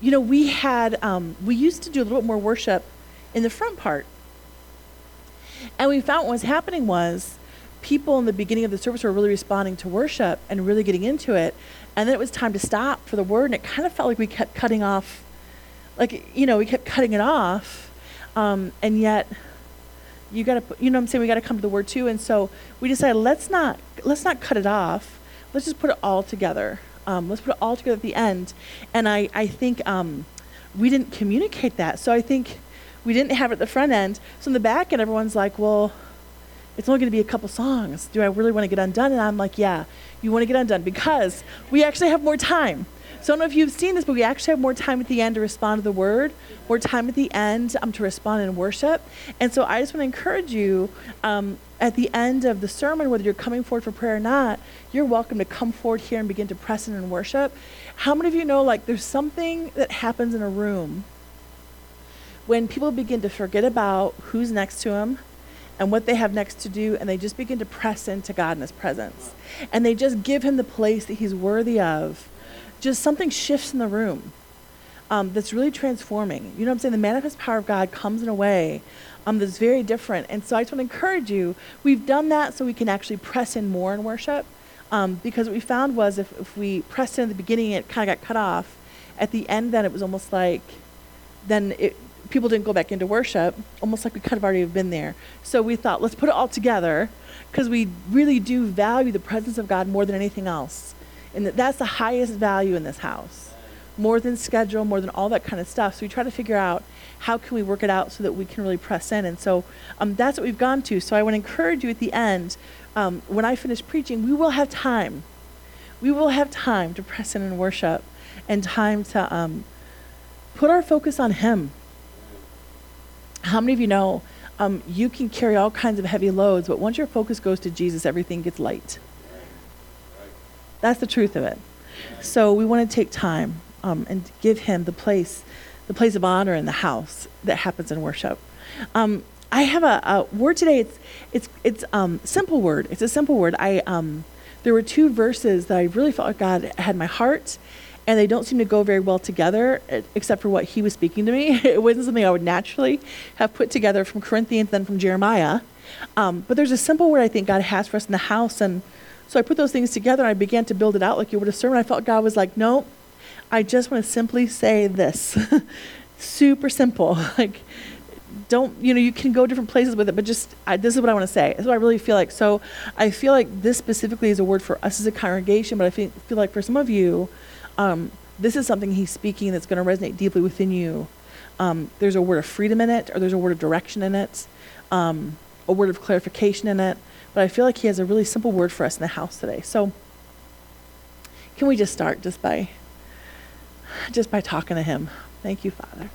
you know, we had, um, we used to do a little bit more worship in the front part. And we found what was happening was people in the beginning of the service were really responding to worship and really getting into it. And then it was time to stop for the word, and it kind of felt like we kept cutting off, like, you know, we kept cutting it off. Um, and yet, you got to, you know what I'm saying? We got to come to the word too. And so we decided, let's not, let's not cut it off. Let's just put it all together. Um, let's put it all together at the end. And I, I think um, we didn't communicate that. So I think we didn't have it at the front end. So in the back end, everyone's like, well, it's only going to be a couple songs. Do I really want to get undone? And I'm like, yeah, you want to get undone because we actually have more time. So I don't know if you've seen this, but we actually have more time at the end to respond to the word, more time at the end um, to respond in worship. And so I just want to encourage you um, at the end of the sermon, whether you're coming forward for prayer or not, you're welcome to come forward here and begin to press in and worship. How many of you know, like, there's something that happens in a room when people begin to forget about who's next to them and what they have next to do, and they just begin to press into God in His presence. And they just give Him the place that He's worthy of. Just something shifts in the room um, that's really transforming. You know what I'm saying? The manifest power of God comes in a way um, that's very different. And so I just want to encourage you. We've done that so we can actually press in more in worship. Um, because what we found was if, if we pressed in at the beginning, it kind of got cut off. At the end, then it was almost like, then it, people didn't go back into worship, almost like we kind of already have been there. So we thought, let's put it all together because we really do value the presence of God more than anything else. And that that's the highest value in this house, more than schedule, more than all that kind of stuff. So we try to figure out how can we work it out so that we can really press in. And so um, that's what we've gone to. So I want to encourage you at the end, um, when I finish preaching, we will have time. We will have time to press in and worship and time to um, put our focus on Him how many of you know um, you can carry all kinds of heavy loads, but once your focus goes to Jesus, everything gets light? That's the truth of it. So we want to take time um, and give Him the place, the place of honor in the house that happens in worship. Um, I have a, a, word today. It's it's it's um simple word. It's a simple word. I um there were two verses that I really felt like God had my heart, and they don't seem to go very well together, except for what he was speaking to me. it wasn't something I would naturally have put together from Corinthians, then from Jeremiah. Um, but there's a simple word I think God has for us in the house, and so I put those things together and I began to build it out like you would a sermon. I felt God was like, no, I just want to simply say this. Super simple. like, don't, you know, you can go different places with it, but just, I, this is what I want to say. This is what I really feel like. So I feel like this specifically is a word for us as a congregation, but I feel, feel like for some of you, um, this is something he's speaking that's going to resonate deeply within you. Um, there's a word of freedom in it, or there's a word of direction in it, um, a word of clarification in it. But I feel like he has a really simple word for us in the house today. So, can we just start just by just by talking to him? Thank you, Father.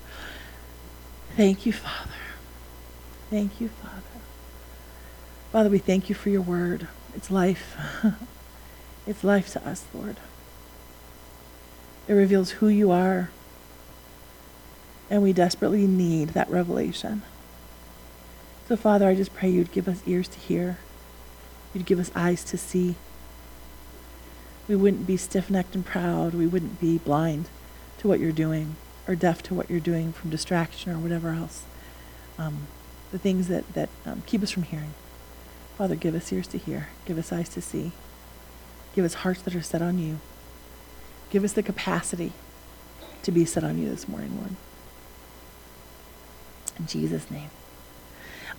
Thank you, Father. Thank you, Father. Father, we thank you for your word. It's life. it's life to us, Lord. It reveals who you are. And we desperately need that revelation. So, Father, I just pray you'd give us ears to hear, you'd give us eyes to see. We wouldn't be stiff necked and proud. We wouldn't be blind to what you're doing or deaf to what you're doing from distraction or whatever else. Um, the things that, that um, keep us from hearing. Father, give us ears to hear, give us eyes to see, give us hearts that are set on you. Give us the capacity to be set on you this morning, Lord. In Jesus' name.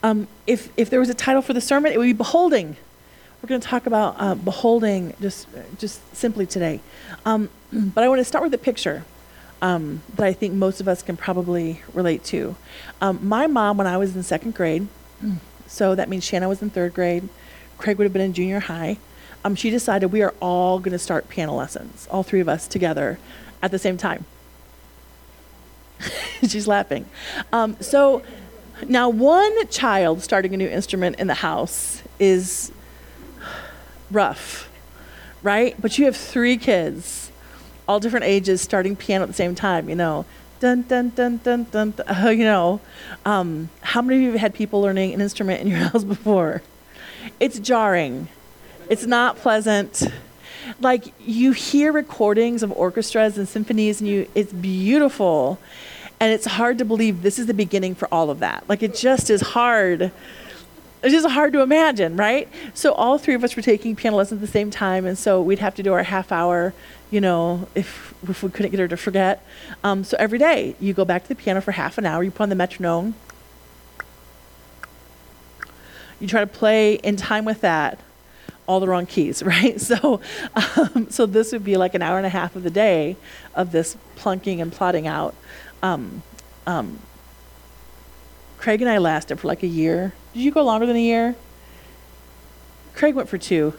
Um, if, if there was a title for the sermon, it would be Beholding. We're going to talk about uh, beholding just, just simply today. Um, but I want to start with a picture um, that I think most of us can probably relate to. Um, my mom, when I was in second grade, so that means Shanna was in third grade, Craig would have been in junior high um, she decided we are all going to start piano lessons, all three of us together at the same time. She's laughing. Um, so now, one child starting a new instrument in the house is rough, right? But you have three kids, all different ages, starting piano at the same time, you know. Dun, dun, dun, dun, dun, dun uh, you know. Um, how many of you have had people learning an instrument in your house before? It's jarring it's not pleasant. like you hear recordings of orchestras and symphonies and you it's beautiful and it's hard to believe this is the beginning for all of that like it just is hard it's just hard to imagine right so all three of us were taking piano lessons at the same time and so we'd have to do our half hour you know if if we couldn't get her to forget um, so every day you go back to the piano for half an hour you put on the metronome you try to play in time with that all the wrong keys, right? So, um, so this would be like an hour and a half of the day of this plunking and plotting out. Um, um, Craig and I lasted for like a year. Did you go longer than a year? Craig went for two.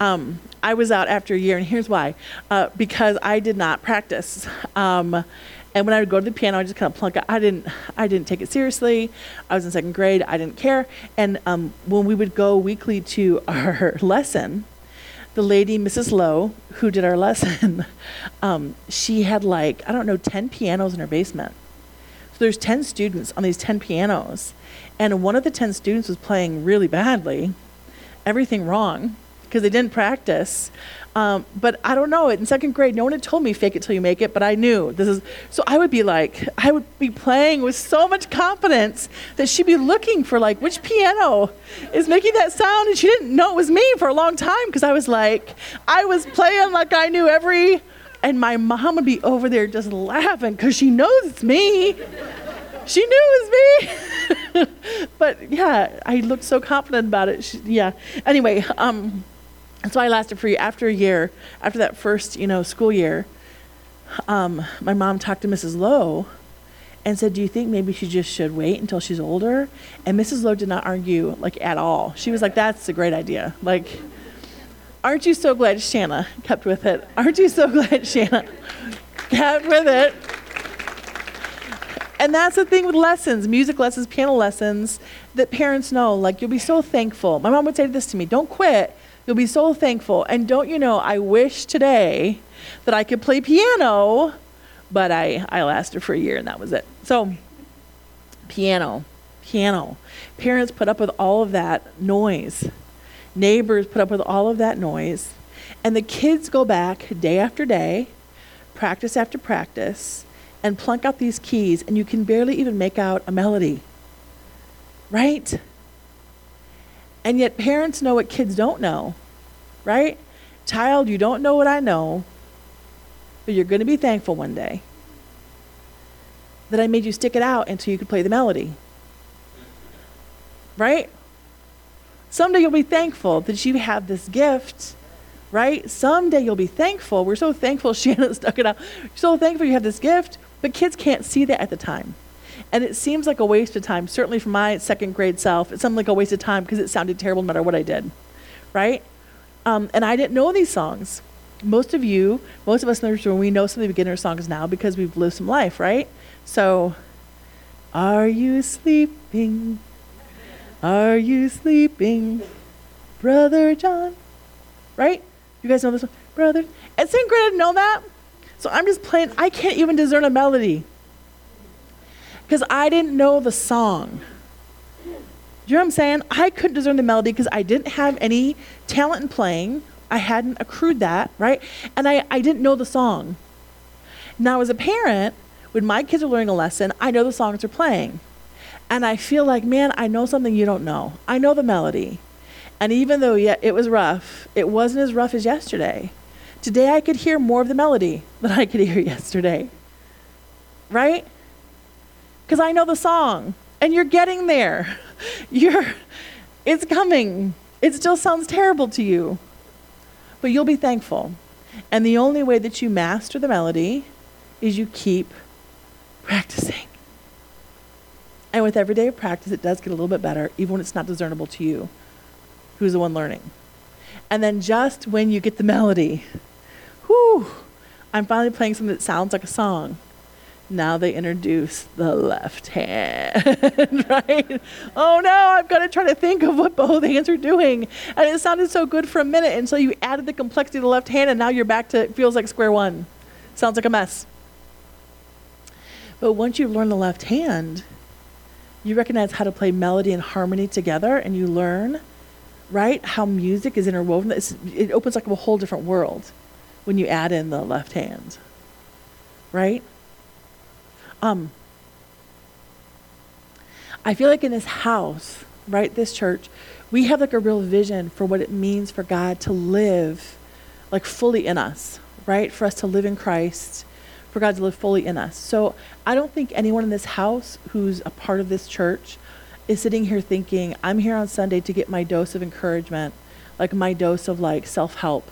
Um, I was out after a year, and here's why: uh, because I did not practice. Um, and when I would go to the piano, I just kind of plunk. I didn't. I didn't take it seriously. I was in second grade. I didn't care. And um, when we would go weekly to our lesson, the lady, Mrs. Lowe, who did our lesson, um, she had like I don't know, ten pianos in her basement. There's ten students on these ten pianos, and one of the ten students was playing really badly, everything wrong because they didn't practice. Um, but I don't know. It in second grade, no one had told me fake it till you make it, but I knew this is. So I would be like, I would be playing with so much confidence that she'd be looking for like which piano is making that sound, and she didn't know it was me for a long time because I was like, I was playing like I knew every. And my mom would be over there just laughing because she knows it's me. She knew it was me. but yeah, I looked so confident about it. She, yeah. Anyway, um, so I lasted for after a year, after that first, you know, school year. Um, my mom talked to Mrs. Lowe and said, "Do you think maybe she just should wait until she's older?" And Mrs. Lowe did not argue like at all. She was like, "That's a great idea." Like, aren't you so glad Shanna kept with it? Aren't you so glad Shanna kept with it? And that's the thing with lessons, music lessons, piano lessons, that parents know. Like, you'll be so thankful. My mom would say this to me: "Don't quit." You'll be so thankful. And don't you know, I wish today that I could play piano, but I, I lasted for a year and that was it. So, piano, piano. Parents put up with all of that noise, neighbors put up with all of that noise. And the kids go back day after day, practice after practice, and plunk out these keys, and you can barely even make out a melody. Right? And yet, parents know what kids don't know, right? Child, you don't know what I know, but you're going to be thankful one day that I made you stick it out until you could play the melody. Right? Someday you'll be thankful that you have this gift, right? Someday you'll be thankful. We're so thankful Shanna stuck it out. so thankful you have this gift, but kids can't see that at the time. And it seems like a waste of time, certainly for my second grade self. It seemed like a waste of time because it sounded terrible no matter what I did, right? Um, and I didn't know these songs. Most of you, most of us in this room, we know some of the beginner songs now because we've lived some life, right? So, are you sleeping? Are you sleeping, Brother John? Right? You guys know this one? Brother. And St. grade, didn't know that. So I'm just playing, I can't even discern a melody because I didn't know the song. You know what I'm saying? I couldn't discern the melody because I didn't have any talent in playing. I hadn't accrued that, right? And I, I didn't know the song. Now, as a parent, when my kids are learning a lesson, I know the songs they're playing. And I feel like, man, I know something you don't know. I know the melody. And even though yeah, it was rough, it wasn't as rough as yesterday. Today I could hear more of the melody than I could hear yesterday. Right? because I know the song and you're getting there. You're it's coming. It still sounds terrible to you. But you'll be thankful. And the only way that you master the melody is you keep practicing. And with every day of practice, it does get a little bit better, even when it's not discernible to you, who's the one learning. And then just when you get the melody, whew, I'm finally playing something that sounds like a song now they introduce the left hand, right? Oh no, I've got to try to think of what both hands are doing. And it sounded so good for a minute until so you added the complexity of the left hand, and now you're back to it feels like square one. Sounds like a mess. But once you learn the left hand, you recognize how to play melody and harmony together, and you learn right? How music is interwoven. It's, it opens like a whole different world when you add in the left hand, right? Um, I feel like in this house, right, this church, we have like a real vision for what it means for God to live like fully in us, right? For us to live in Christ, for God to live fully in us. So I don't think anyone in this house who's a part of this church is sitting here thinking, I'm here on Sunday to get my dose of encouragement, like my dose of like self help,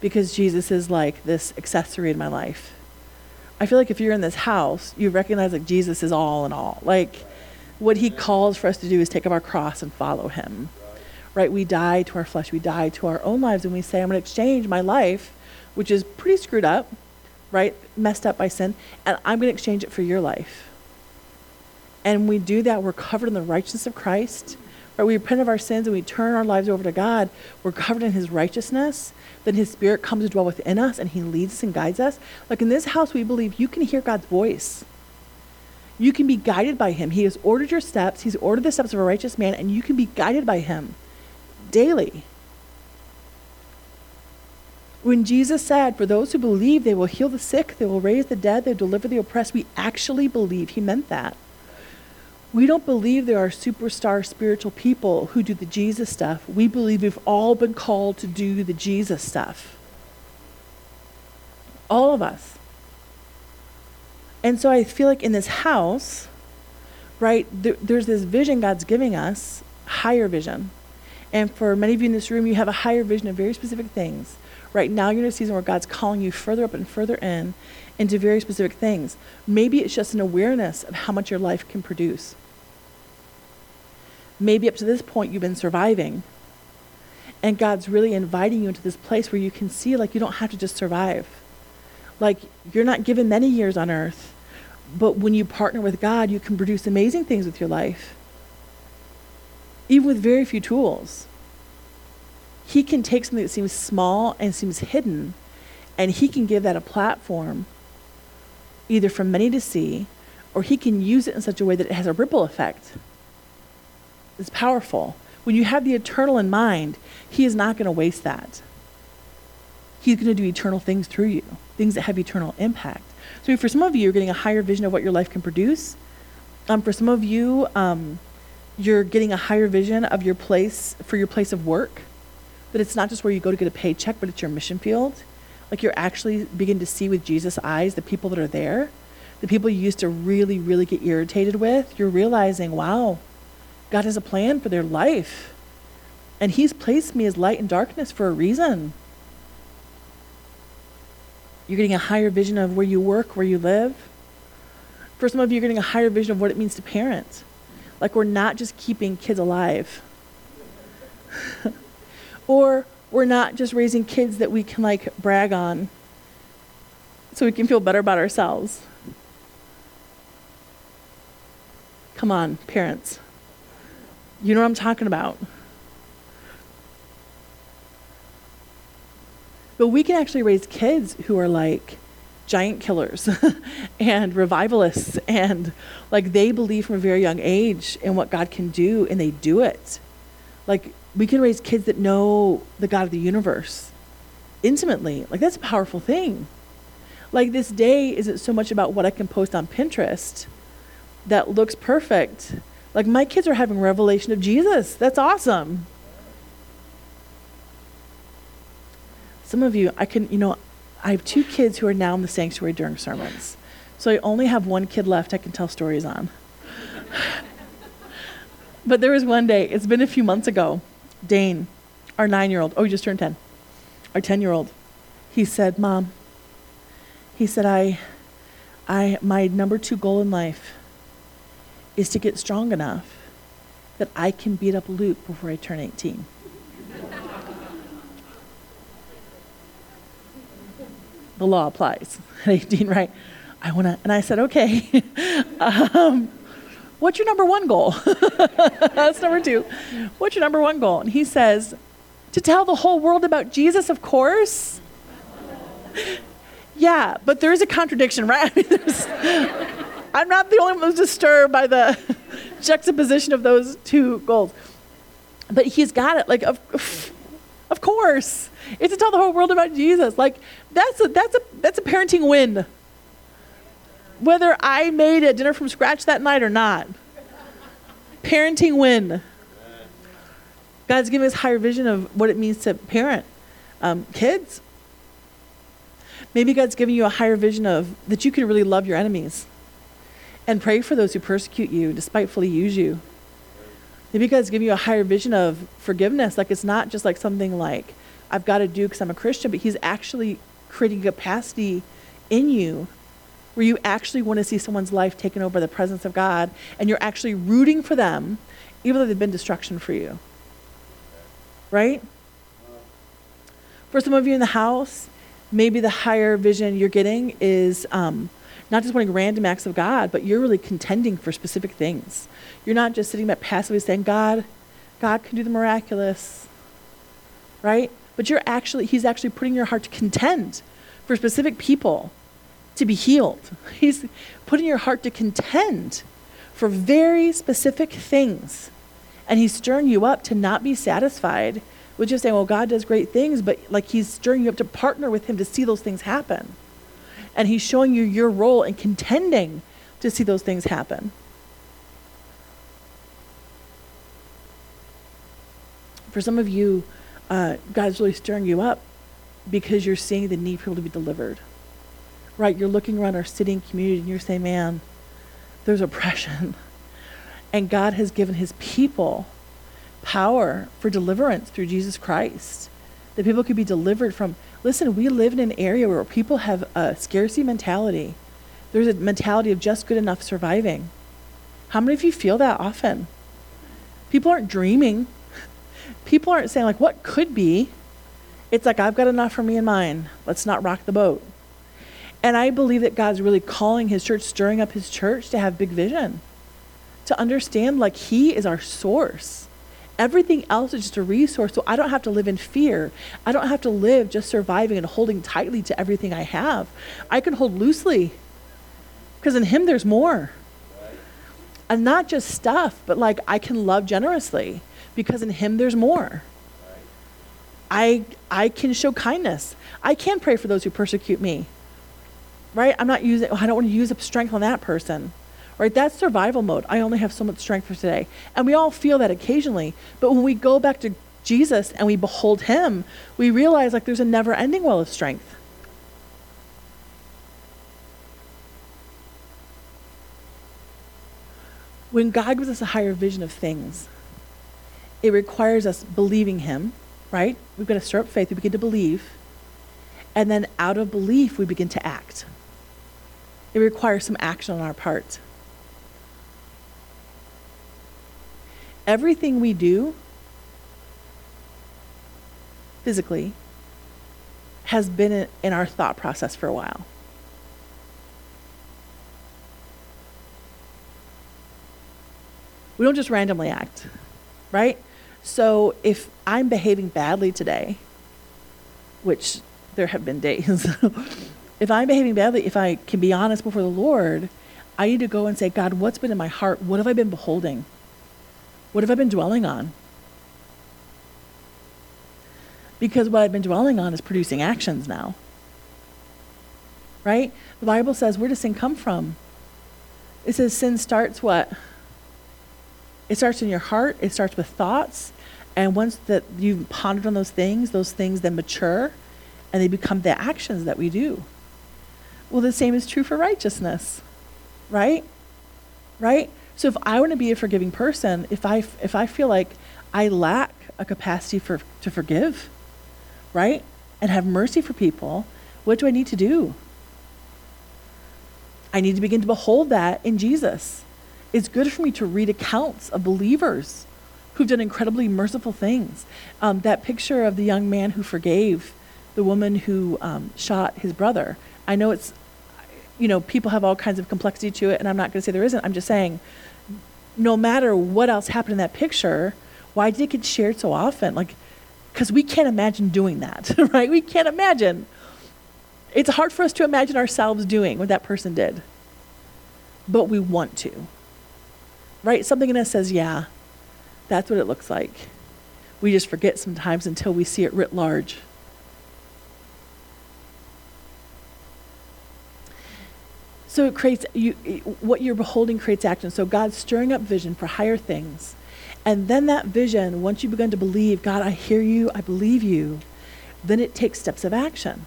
because Jesus is like this accessory in my life. I feel like if you're in this house, you recognize that Jesus is all in all. Like what he calls for us to do is take up our cross and follow him. Right? We die to our flesh, we die to our own lives, and we say, I'm going to exchange my life, which is pretty screwed up, right? Messed up by sin, and I'm going to exchange it for your life. And we do that, we're covered in the righteousness of Christ. Right? We repent of our sins and we turn our lives over to God. We're covered in his righteousness. Then his spirit comes to dwell within us and he leads us and guides us. Like in this house, we believe you can hear God's voice. You can be guided by him. He has ordered your steps, he's ordered the steps of a righteous man, and you can be guided by him daily. When Jesus said, For those who believe, they will heal the sick, they will raise the dead, they will deliver the oppressed, we actually believe he meant that. We don't believe there are superstar spiritual people who do the Jesus stuff. We believe we've all been called to do the Jesus stuff. All of us. And so I feel like in this house, right, there, there's this vision God's giving us, higher vision. And for many of you in this room, you have a higher vision of very specific things. Right now, you're in a season where God's calling you further up and further in into very specific things. Maybe it's just an awareness of how much your life can produce. Maybe up to this point, you've been surviving. And God's really inviting you into this place where you can see, like, you don't have to just survive like, you're not given many years on earth, but when you partner with God, you can produce amazing things with your life, even with very few tools. He can take something that seems small and seems hidden, and He can give that a platform, either for many to see, or He can use it in such a way that it has a ripple effect. It's powerful. When you have the eternal in mind, He is not going to waste that. He's going to do eternal things through you things that have eternal impact. So for some of you, you're getting a higher vision of what your life can produce. Um, for some of you, um, you're getting a higher vision of your place for your place of work. That it's not just where you go to get a paycheck, but it's your mission field. Like you're actually begin to see with Jesus' eyes the people that are there, the people you used to really, really get irritated with. You're realizing, wow, God has a plan for their life. And He's placed me as light in darkness for a reason. You're getting a higher vision of where you work, where you live. For some of you, you're getting a higher vision of what it means to parent. Like we're not just keeping kids alive. or we're not just raising kids that we can like brag on so we can feel better about ourselves. Come on, parents. You know what I'm talking about. But we can actually raise kids who are like giant killers and revivalists and like they believe from a very young age in what God can do and they do it. Like we can raise kids that know the God of the universe intimately. Like that's a powerful thing. Like this day isn't so much about what I can post on Pinterest that looks perfect. Like my kids are having revelation of Jesus. That's awesome. Some of you, I can, you know, I have two kids who are now in the sanctuary during sermons. So I only have one kid left I can tell stories on. but there was one day, it's been a few months ago, Dane, our nine year old, oh, he just turned 10, our 10 year old, he said, Mom, he said, I, I, my number two goal in life is to get strong enough that I can beat up Luke before I turn 18. The law applies at 18, right? I want to, and I said, okay. um, what's your number one goal? That's number two. What's your number one goal? And he says, to tell the whole world about Jesus, of course. yeah, but there is a contradiction, right? I mean, I'm not the only one who's disturbed by the juxtaposition of those two goals. But he's got it. Like, of, of course. It's to tell the whole world about Jesus. Like, that's a, that's a, that's a parenting win. Whether I made a dinner from scratch that night or not. Parenting win. God's giving us higher vision of what it means to parent um, kids. Maybe God's giving you a higher vision of that you can really love your enemies and pray for those who persecute you, despitefully use you. Maybe God's giving you a higher vision of forgiveness. Like it's not just like something like I've got to do because I'm a Christian, but He's actually creating capacity in you where you actually want to see someone's life taken over by the presence of God and you're actually rooting for them, even though they've been destruction for you. Right? For some of you in the house, maybe the higher vision you're getting is um, not just wanting random acts of God, but you're really contending for specific things. You're not just sitting back passively saying, God, God can do the miraculous, right? But you're actually, He's actually putting your heart to contend for specific people to be healed. He's putting your heart to contend for very specific things. And He's stirring you up to not be satisfied with just saying, well, God does great things, but like He's stirring you up to partner with Him to see those things happen. And He's showing you your role in contending to see those things happen. For some of you, uh, God's really stirring you up because you're seeing the need for people to be delivered. Right? You're looking around our city and community and you're saying, man, there's oppression. And God has given his people power for deliverance through Jesus Christ. That people could be delivered from. Listen, we live in an area where people have a scarcity mentality. There's a mentality of just good enough surviving. How many of you feel that often? People aren't dreaming people aren't saying, like, what could be? It's like, I've got enough for me and mine. Let's not rock the boat. And I believe that God's really calling his church, stirring up his church to have big vision, to understand, like, he is our source. Everything else is just a resource. So I don't have to live in fear. I don't have to live just surviving and holding tightly to everything I have. I can hold loosely because in him there's more. And not just stuff, but like I can love generously because in him there's more. I, I can show kindness. I can pray for those who persecute me. Right? I'm not using, I don't want to use up strength on that person. Right? That's survival mode. I only have so much strength for today. And we all feel that occasionally. But when we go back to Jesus and we behold him, we realize like there's a never ending well of strength. When God gives us a higher vision of things, it requires us believing Him, right? We've got to stir up faith. We begin to believe. And then out of belief, we begin to act. It requires some action on our part. Everything we do physically has been in our thought process for a while. We don't just randomly act, right? So if I'm behaving badly today, which there have been days, if I'm behaving badly, if I can be honest before the Lord, I need to go and say, God, what's been in my heart? What have I been beholding? What have I been dwelling on? Because what I've been dwelling on is producing actions now. Right? The Bible says, where does sin come from? It says sin starts what? It starts in your heart, it starts with thoughts. And once that you've pondered on those things, those things then mature and they become the actions that we do. Well, the same is true for righteousness, right? Right? So if I want to be a forgiving person, if I, if I feel like I lack a capacity for, to forgive, right? And have mercy for people, what do I need to do? I need to begin to behold that in Jesus it's good for me to read accounts of believers who've done incredibly merciful things. Um, that picture of the young man who forgave the woman who um, shot his brother. I know it's, you know, people have all kinds of complexity to it, and I'm not going to say there isn't. I'm just saying, no matter what else happened in that picture, why did it get shared so often? Like, because we can't imagine doing that, right? We can't imagine. It's hard for us to imagine ourselves doing what that person did, but we want to right? Something in us says, yeah, that's what it looks like. We just forget sometimes until we see it writ large. So it creates you, what you're beholding creates action. So God's stirring up vision for higher things. And then that vision, once you begin to believe, God, I hear you, I believe you, then it takes steps of action.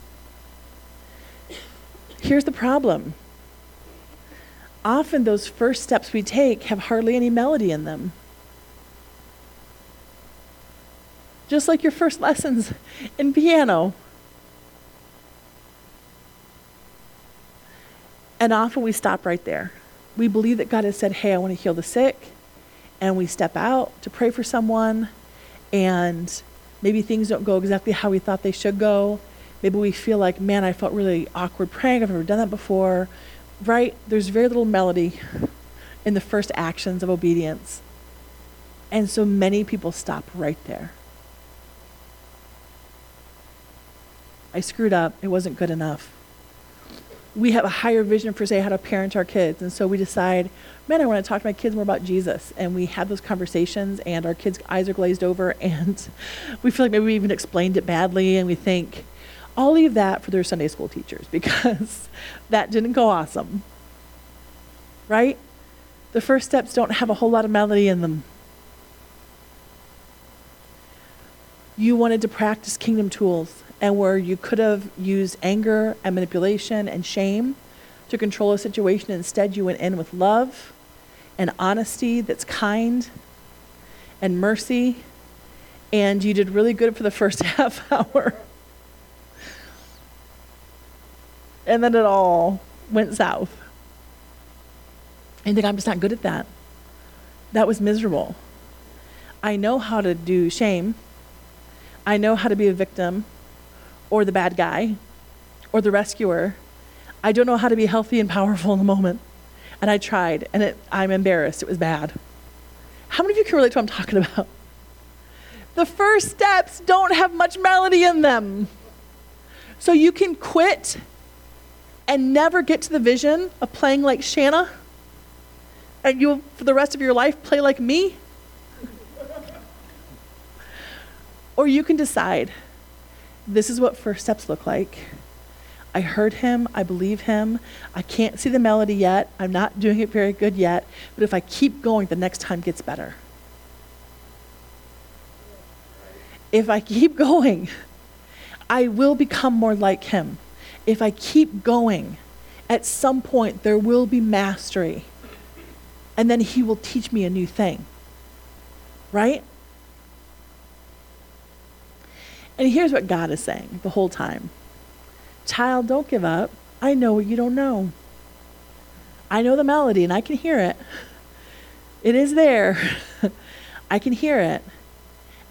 Here's the problem often those first steps we take have hardly any melody in them. Just like your first lessons in piano. And often we stop right there. We believe that God has said, Hey, I want to heal the sick. And we step out to pray for someone. And maybe things don't go exactly how we thought they should go. Maybe we feel like, man, I felt really awkward praying. I've never done that before. Right? There's very little melody in the first actions of obedience. And so many people stop right there. I screwed up. It wasn't good enough. We have a higher vision for say how to parent our kids. And so we decide man i want to talk to my kids more about jesus. And we have those conversations and our kids eyes are glazed over and we feel like maybe we even explained it badly. And we think i'll leave that for their sunday school teachers because that didn't go awesome. Right? The first steps don't have a whole lot of melody in them. You wanted to practice kingdom tools and where you could have used anger and manipulation and shame to control a situation. Instead, you went in with love and honesty that's kind and mercy, and you did really good for the first half hour. and then it all went south. And you think, I'm just not good at that. That was miserable. I know how to do shame. I know how to be a victim or the bad guy or the rescuer. I don't know how to be healthy and powerful in the moment. And I tried, and it, I'm embarrassed. It was bad. How many of you can relate to what I'm talking about? The first steps don't have much melody in them. So you can quit and never get to the vision of playing like Shanna, and you'll, for the rest of your life, play like me. or you can decide this is what first steps look like. I heard him. I believe him. I can't see the melody yet. I'm not doing it very good yet. But if I keep going, the next time gets better. If I keep going, I will become more like him. If I keep going, at some point there will be mastery. And then he will teach me a new thing. Right? And here's what God is saying the whole time Child, don't give up. I know what you don't know. I know the melody and I can hear it. It is there. I can hear it.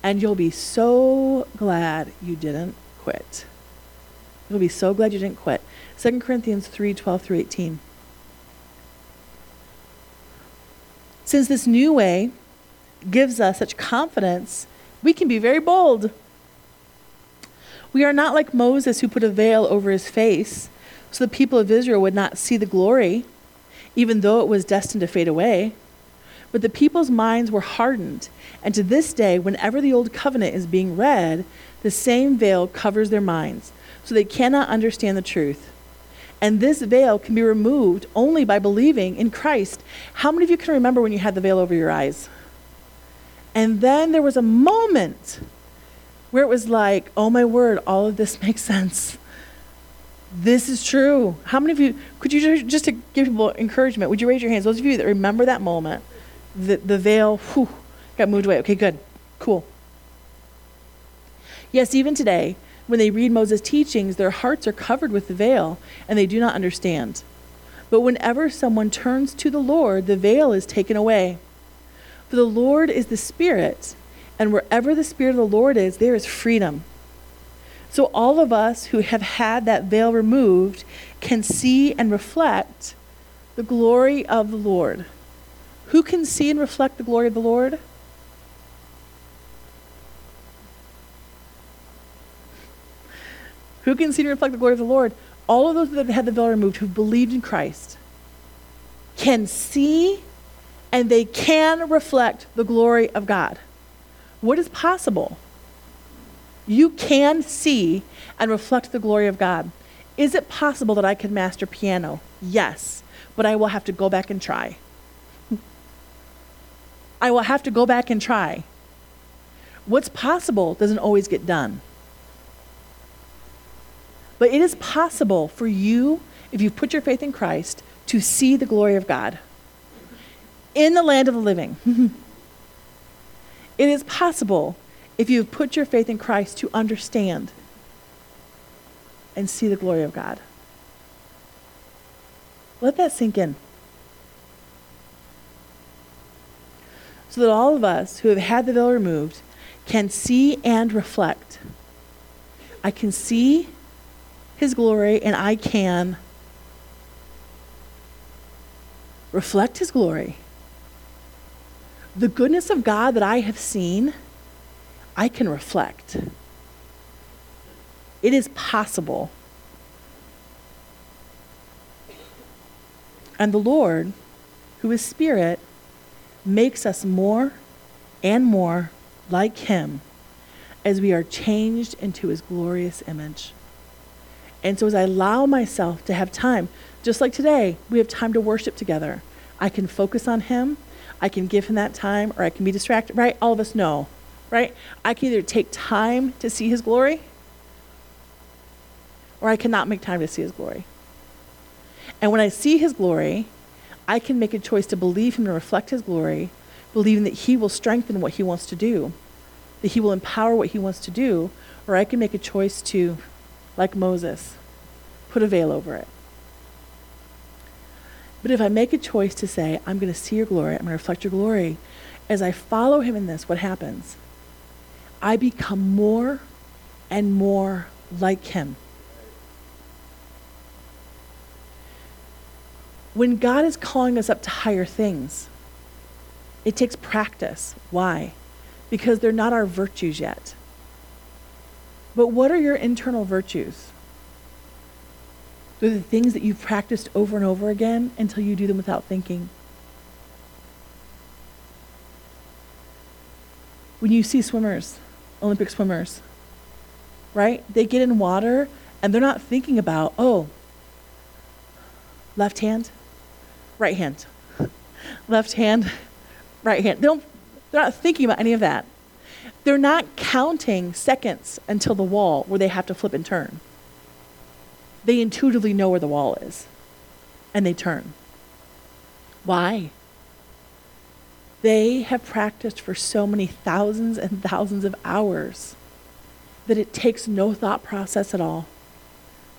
And you'll be so glad you didn't quit. You'll be so glad you didn't quit. 2 Corinthians 3 12 through 18. Since this new way gives us such confidence, we can be very bold. We are not like Moses, who put a veil over his face, so the people of Israel would not see the glory, even though it was destined to fade away. But the people's minds were hardened, and to this day, whenever the Old Covenant is being read, the same veil covers their minds, so they cannot understand the truth. And this veil can be removed only by believing in Christ. How many of you can remember when you had the veil over your eyes? And then there was a moment where it was like, oh my word, all of this makes sense. This is true. How many of you, could you just to give people encouragement, would you raise your hands? Those of you that remember that moment, the, the veil whew, got moved away. Okay, good. Cool. Yes, even today, when they read Moses' teachings, their hearts are covered with the veil and they do not understand. But whenever someone turns to the Lord, the veil is taken away. For the Lord is the Spirit and wherever the Spirit of the Lord is, there is freedom. So, all of us who have had that veil removed can see and reflect the glory of the Lord. Who can see and reflect the glory of the Lord? Who can see and reflect the glory of the Lord? All of those that have had the veil removed who believed in Christ can see and they can reflect the glory of God. What is possible? You can see and reflect the glory of God. Is it possible that I can master piano? Yes, but I will have to go back and try. I will have to go back and try. What's possible doesn't always get done. But it is possible for you, if you put your faith in Christ, to see the glory of God in the land of the living. it is possible, if you have put your faith in Christ, to understand and see the glory of God. Let that sink in. So that all of us who have had the veil removed can see and reflect. I can see his glory and I can reflect his glory. The goodness of God that I have seen, I can reflect. It is possible. And the Lord, who is Spirit, makes us more and more like Him as we are changed into His glorious image. And so, as I allow myself to have time, just like today, we have time to worship together. I can focus on Him, I can give Him that time, or I can be distracted, right? All of us know, right? I can either take time to see His glory, or I cannot make time to see His glory. And when I see His glory, I can make a choice to believe Him and reflect His glory, believing that He will strengthen what He wants to do, that He will empower what He wants to do, or I can make a choice to like Moses, put a veil over it. But if I make a choice to say, I'm going to see your glory, I'm going to reflect your glory, as I follow him in this, what happens? I become more and more like him. When God is calling us up to higher things, it takes practice. Why? Because they're not our virtues yet. But what are your internal virtues? They're the things that you've practiced over and over again until you do them without thinking. When you see swimmers, Olympic swimmers, right? They get in water and they're not thinking about, oh, left hand, right hand, left hand, right hand. They don't, they're not thinking about any of that. They're not counting seconds until the wall where they have to flip and turn. They intuitively know where the wall is and they turn. Why? They have practiced for so many thousands and thousands of hours that it takes no thought process at all.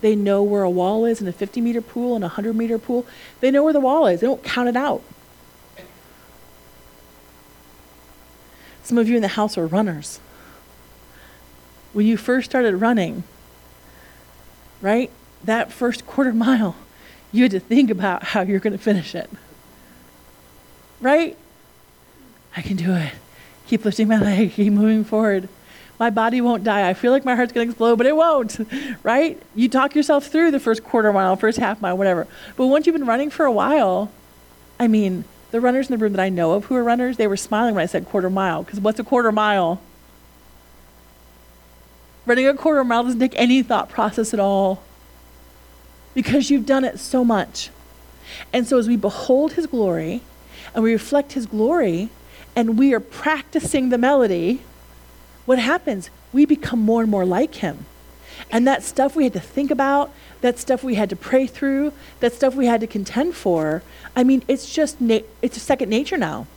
They know where a wall is in a 50 meter pool and a 100 meter pool. They know where the wall is. They don't count it out. Some of you in the house are runners. When you first started running, right? That first quarter mile, you had to think about how you're going to finish it. Right? I can do it. Keep lifting my leg, keep moving forward. My body won't die. I feel like my heart's going to explode, but it won't. Right? You talk yourself through the first quarter mile, first half mile, whatever. But once you've been running for a while, I mean, the runners in the room that I know of who are runners, they were smiling when I said quarter mile, because what's a quarter mile? Running a quarter mile doesn't take any thought process at all because you've done it so much. And so as we behold his glory and we reflect his glory and we are practicing the melody, what happens? We become more and more like him. And that stuff we had to think about, that stuff we had to pray through, that stuff we had to contend for, I mean, it's just, na- it's a second nature now.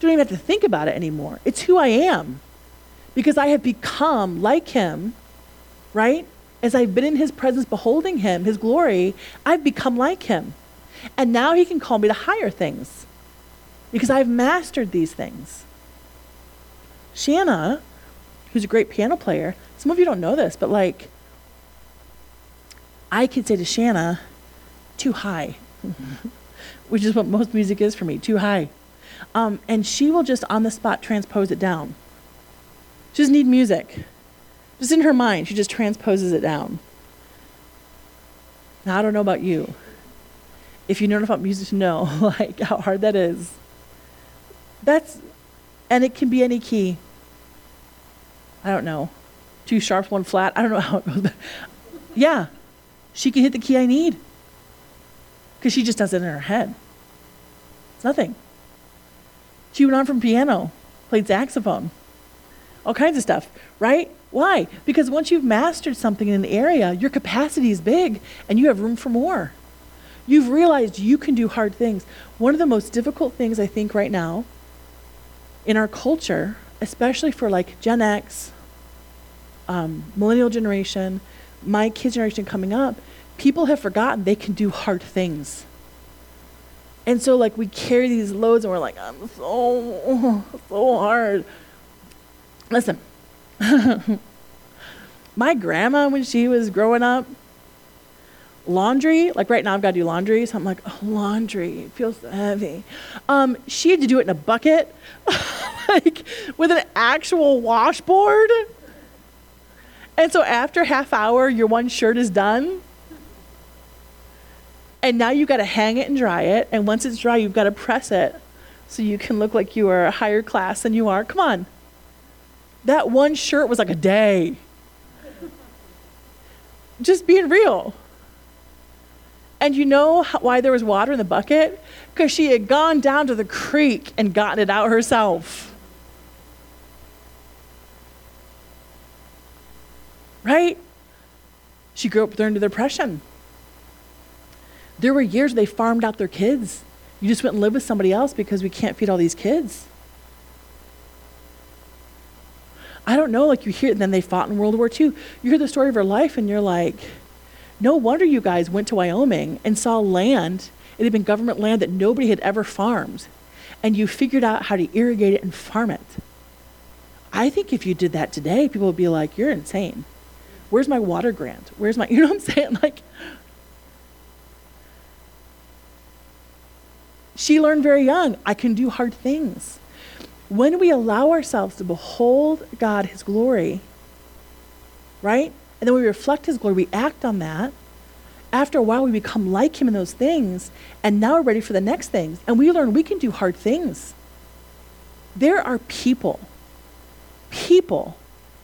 Don't even have to think about it anymore. It's who I am. Because I have become like him, right? As I've been in his presence, beholding him, his glory, I've become like him. And now he can call me to higher things because I've mastered these things. Shanna, who's a great piano player, some of you don't know this, but like, I could say to Shanna, too high, which is what most music is for me, too high. Um, and she will just on the spot transpose it down. She doesn't need music. Just in her mind, she just transposes it down. Now, I don't know about you. If you know about music to know like how hard that is, that's And it can be any key. I don't know. Two sharps, one flat. I don't know how it goes. yeah, she can hit the key I need because she just does it in her head. It's nothing. She went on from piano, played saxophone, all kinds of stuff, right? Why? Because once you've mastered something in an area, your capacity is big and you have room for more. You've realized you can do hard things. One of the most difficult things I think right now in our culture, especially for like Gen X, um, millennial generation, my kids' generation coming up, people have forgotten they can do hard things. And so, like, we carry these loads and we're like, I'm so, so hard. Listen, my grandma, when she was growing up, laundry, like right now I've got to do laundry, so I'm like, oh, laundry, it feels so heavy. Um, she had to do it in a bucket, like with an actual washboard. And so after half hour, your one shirt is done. And now you've got to hang it and dry it. And once it's dry, you've got to press it so you can look like you are a higher class than you are. Come on. That one shirt was like a day. Just being real. And you know why there was water in the bucket? Because she had gone down to the creek and gotten it out herself. Right? She grew up during the Depression. There were years they farmed out their kids. You just went and lived with somebody else because we can't feed all these kids. I don't know, like you hear, and then they fought in World War II. You hear the story of her life, and you're like, no wonder you guys went to Wyoming and saw land. It had been government land that nobody had ever farmed. And you figured out how to irrigate it and farm it. I think if you did that today, people would be like, you're insane. Where's my water grant? Where's my, you know what I'm saying? Like, she learned very young, I can do hard things. When we allow ourselves to behold God, His glory, right? And then we reflect His glory, we act on that. After a while, we become like Him in those things, and now we're ready for the next things. And we learn we can do hard things. There are people, people,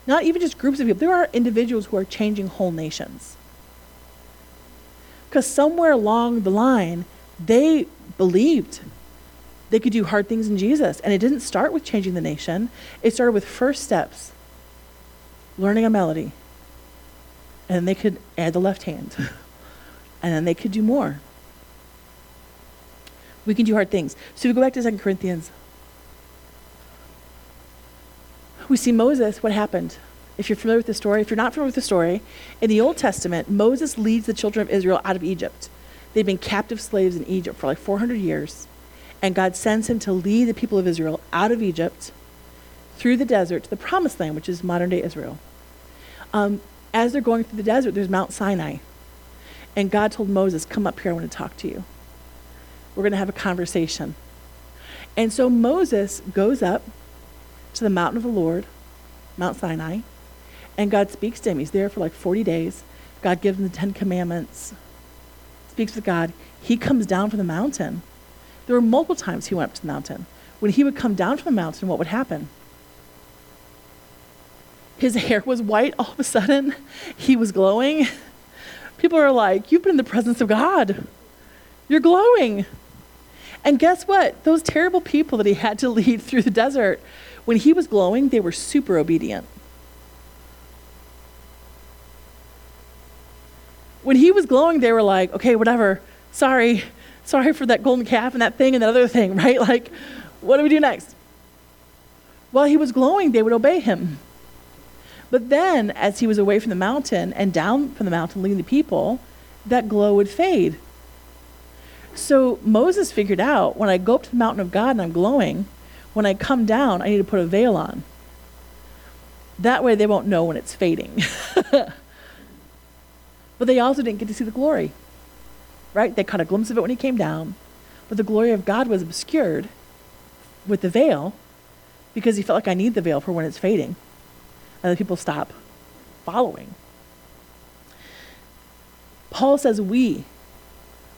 not even just groups of people, there are individuals who are changing whole nations. Because somewhere along the line, they believed they could do hard things in Jesus. And it didn't start with changing the nation, it started with first steps learning a melody. And then they could add the left hand. and then they could do more. We can do hard things. So we go back to 2 Corinthians. We see Moses, what happened? If you're familiar with the story, if you're not familiar with the story, in the Old Testament, Moses leads the children of Israel out of Egypt. They've been captive slaves in Egypt for like 400 years. And God sends him to lead the people of Israel out of Egypt through the desert to the promised land, which is modern day Israel. Um, as they're going through the desert, there's Mount Sinai. And God told Moses, Come up here, I want to talk to you. We're going to have a conversation. And so Moses goes up to the mountain of the Lord, Mount Sinai, and God speaks to him. He's there for like 40 days. God gives him the Ten Commandments, speaks with God. He comes down from the mountain. There were multiple times he went up to the mountain. When he would come down from the mountain, what would happen? His hair was white all of a sudden. He was glowing. People are like, You've been in the presence of God. You're glowing. And guess what? Those terrible people that he had to lead through the desert, when he was glowing, they were super obedient. When he was glowing, they were like, okay, whatever, sorry, sorry for that golden calf and that thing and that other thing, right? Like, what do we do next? While he was glowing, they would obey him. But then, as he was away from the mountain and down from the mountain leading the people, that glow would fade. So Moses figured out when I go up to the mountain of God and I'm glowing, when I come down, I need to put a veil on. That way they won't know when it's fading. but they also didn't get to see the glory. Right? They caught a glimpse of it when he came down, but the glory of God was obscured with the veil because he felt like I need the veil for when it's fading and the people stop following. Paul says, We,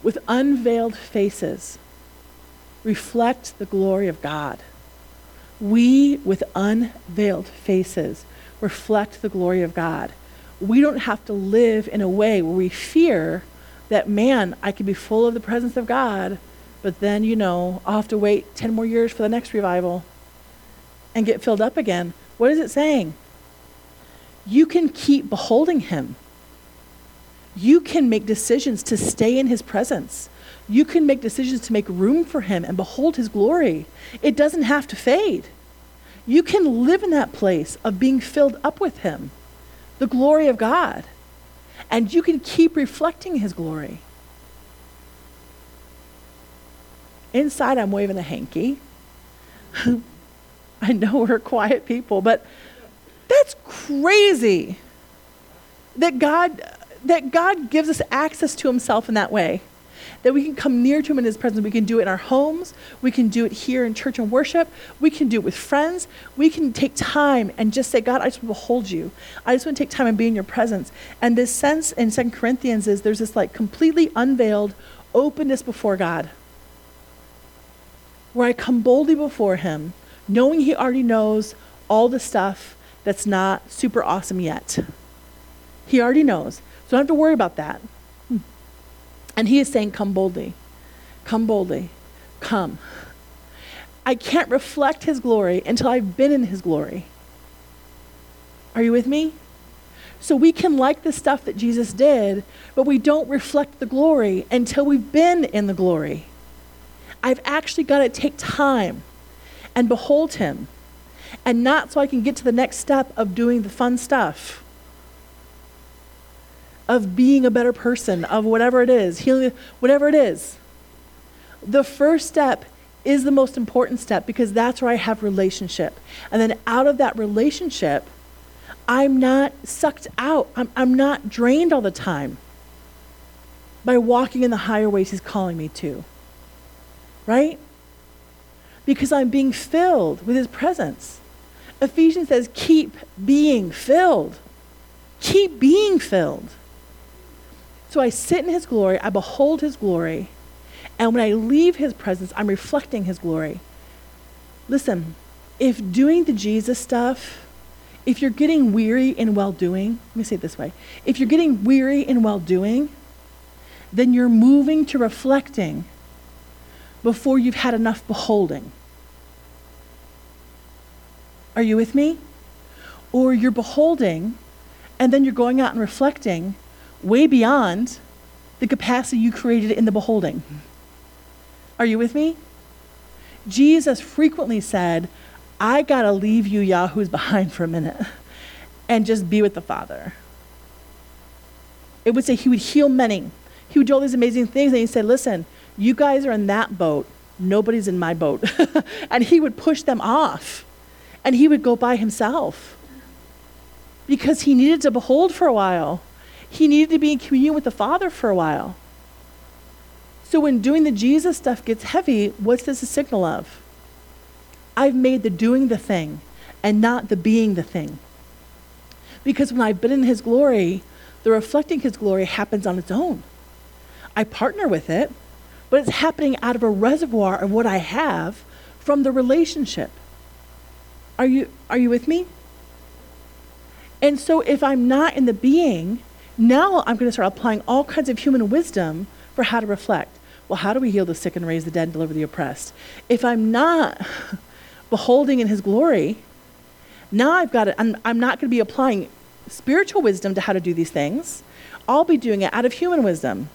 with unveiled faces, reflect the glory of God. we, with unveiled faces, reflect the glory of God. We don't have to live in a way where we fear that, man, I could be full of the presence of God, but then, you know, I'll have to wait 10 more years for the next revival and get filled up again. What is it saying? You can keep beholding Him. You can make decisions to stay in His presence. You can make decisions to make room for Him and behold His glory. It doesn't have to fade. You can live in that place of being filled up with Him, the glory of God, and you can keep reflecting His glory. Inside, I'm waving a hanky. I know we're quiet people, but that's crazy that God that God gives us access to himself in that way that we can come near to Him in His presence. We can do it in our homes. We can do it here in church and worship. We can do it with friends. We can take time and just say, God, I just want to hold you. I just want to take time and be in your presence. And this sense in Second Corinthians is there's this like completely unveiled openness before God where I come boldly before Him, knowing He already knows all the stuff that's not super awesome yet. He already knows. So I don't have to worry about that. And he is saying, Come boldly, come boldly, come. I can't reflect his glory until I've been in his glory. Are you with me? So we can like the stuff that Jesus did, but we don't reflect the glory until we've been in the glory. I've actually got to take time and behold him, and not so I can get to the next step of doing the fun stuff of being a better person, of whatever it is, healing, whatever it is. The first step is the most important step because that's where I have relationship. And then out of that relationship, I'm not sucked out. I'm, I'm not drained all the time by walking in the higher ways He's calling me to. Right? Because I'm being filled with His presence. Ephesians says, keep being filled. Keep being filled. So I sit in his glory, I behold his glory, and when I leave his presence, I'm reflecting his glory. Listen, if doing the Jesus stuff, if you're getting weary in well doing, let me say it this way if you're getting weary in well doing, then you're moving to reflecting before you've had enough beholding. Are you with me? Or you're beholding and then you're going out and reflecting way beyond the capacity you created in the beholding. Are you with me? Jesus frequently said, I got to leave you yahoos behind for a minute and just be with the Father. It would say he would heal many. He would do all these amazing things. And he said, Listen, you guys are in that boat. Nobody's in my boat. and he would push them off. And he would go by himself because he needed to behold for a while. He needed to be in communion with the Father for a while. So when doing the Jesus stuff gets heavy, what's this a signal of? I've made the doing the thing and not the being the thing. Because when I've been in His glory, the reflecting His glory happens on its own. I partner with it, but it's happening out of a reservoir of what I have from the relationship. Are you, are you with me? And so if I'm not in the being, now I'm going to start applying all kinds of human wisdom for how to reflect. Well, how do we heal the sick and raise the dead and deliver the oppressed? If I'm not beholding in his glory, now I've got it. I'm, I'm not going to be applying spiritual wisdom to how to do these things. I'll be doing it out of human wisdom.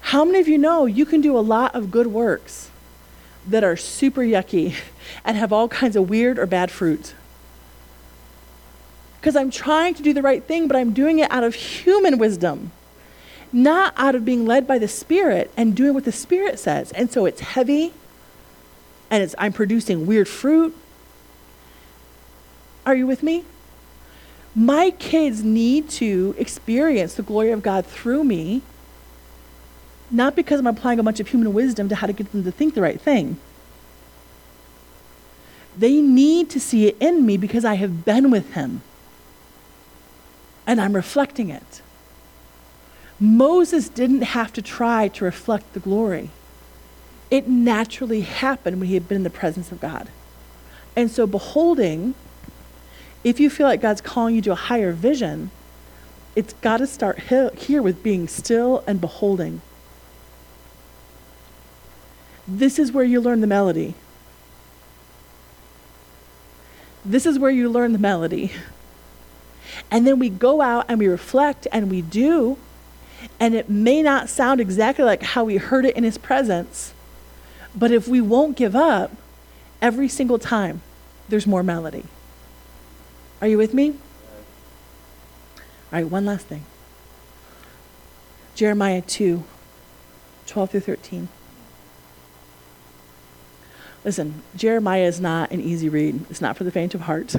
How many of you know you can do a lot of good works that are super yucky and have all kinds of weird or bad fruit? Because I'm trying to do the right thing, but I'm doing it out of human wisdom, not out of being led by the Spirit and doing what the Spirit says. And so it's heavy, and it's, I'm producing weird fruit. Are you with me? My kids need to experience the glory of God through me, not because I'm applying a bunch of human wisdom to how to get them to think the right thing. They need to see it in me because I have been with Him and I'm reflecting it. Moses didn't have to try to reflect the glory. It naturally happened when he had been in the presence of God. And so, beholding, if you feel like God's calling you to a higher vision, it's got to start he- here with being still and beholding. This is where you learn the melody. This is where you learn the melody. And then we go out and we reflect and we do, and it may not sound exactly like how we heard it in His presence, but if we won't give up, every single time there's more melody. Are you with me? All right, one last thing Jeremiah 2 12 through 13. Listen, Jeremiah is not an easy read. It's not for the faint of heart.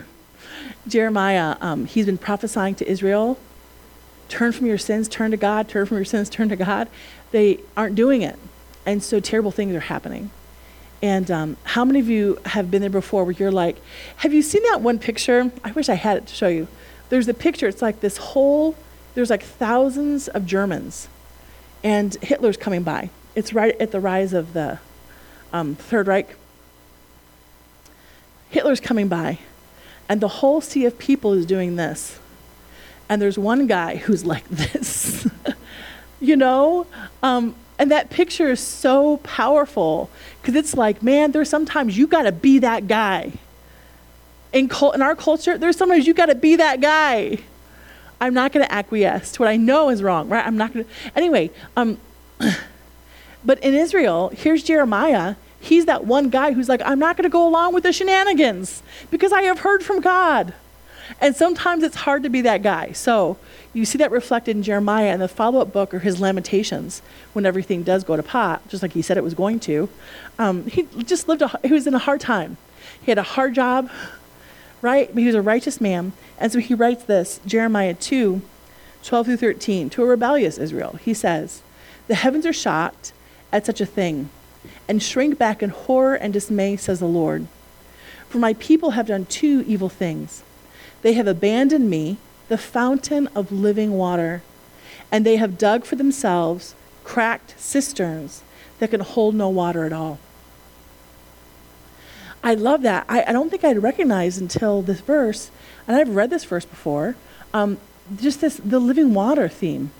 Jeremiah, um, he's been prophesying to Israel turn from your sins, turn to God, turn from your sins, turn to God. They aren't doing it. And so terrible things are happening. And um, how many of you have been there before where you're like, have you seen that one picture? I wish I had it to show you. There's a picture, it's like this whole, there's like thousands of Germans, and Hitler's coming by. It's right at the rise of the um, Third Reich. Hitler's coming by, and the whole sea of people is doing this. And there's one guy who's like this, you know? Um, and that picture is so powerful because it's like, man, there's sometimes you got to be that guy. In, cult, in our culture, there's sometimes you got to be that guy. I'm not going to acquiesce to what I know is wrong, right? I'm not going to. Anyway, um, but in Israel, here's Jeremiah he's that one guy who's like, I'm not going to go along with the shenanigans because I have heard from God. And sometimes it's hard to be that guy. So you see that reflected in Jeremiah and the follow up book or his Lamentations when everything does go to pot, just like he said it was going to. Um, he just lived, a, he was in a hard time. He had a hard job, right? But he was a righteous man. And so he writes this Jeremiah 2 12 through 13 to a rebellious Israel. He says, The heavens are shocked at such a thing and shrink back in horror and dismay, says the Lord. For my people have done two evil things. They have abandoned me, the fountain of living water, and they have dug for themselves cracked cisterns that can hold no water at all. I love that. I, I don't think I'd recognize until this verse, and I've read this verse before, um, just this the living water theme.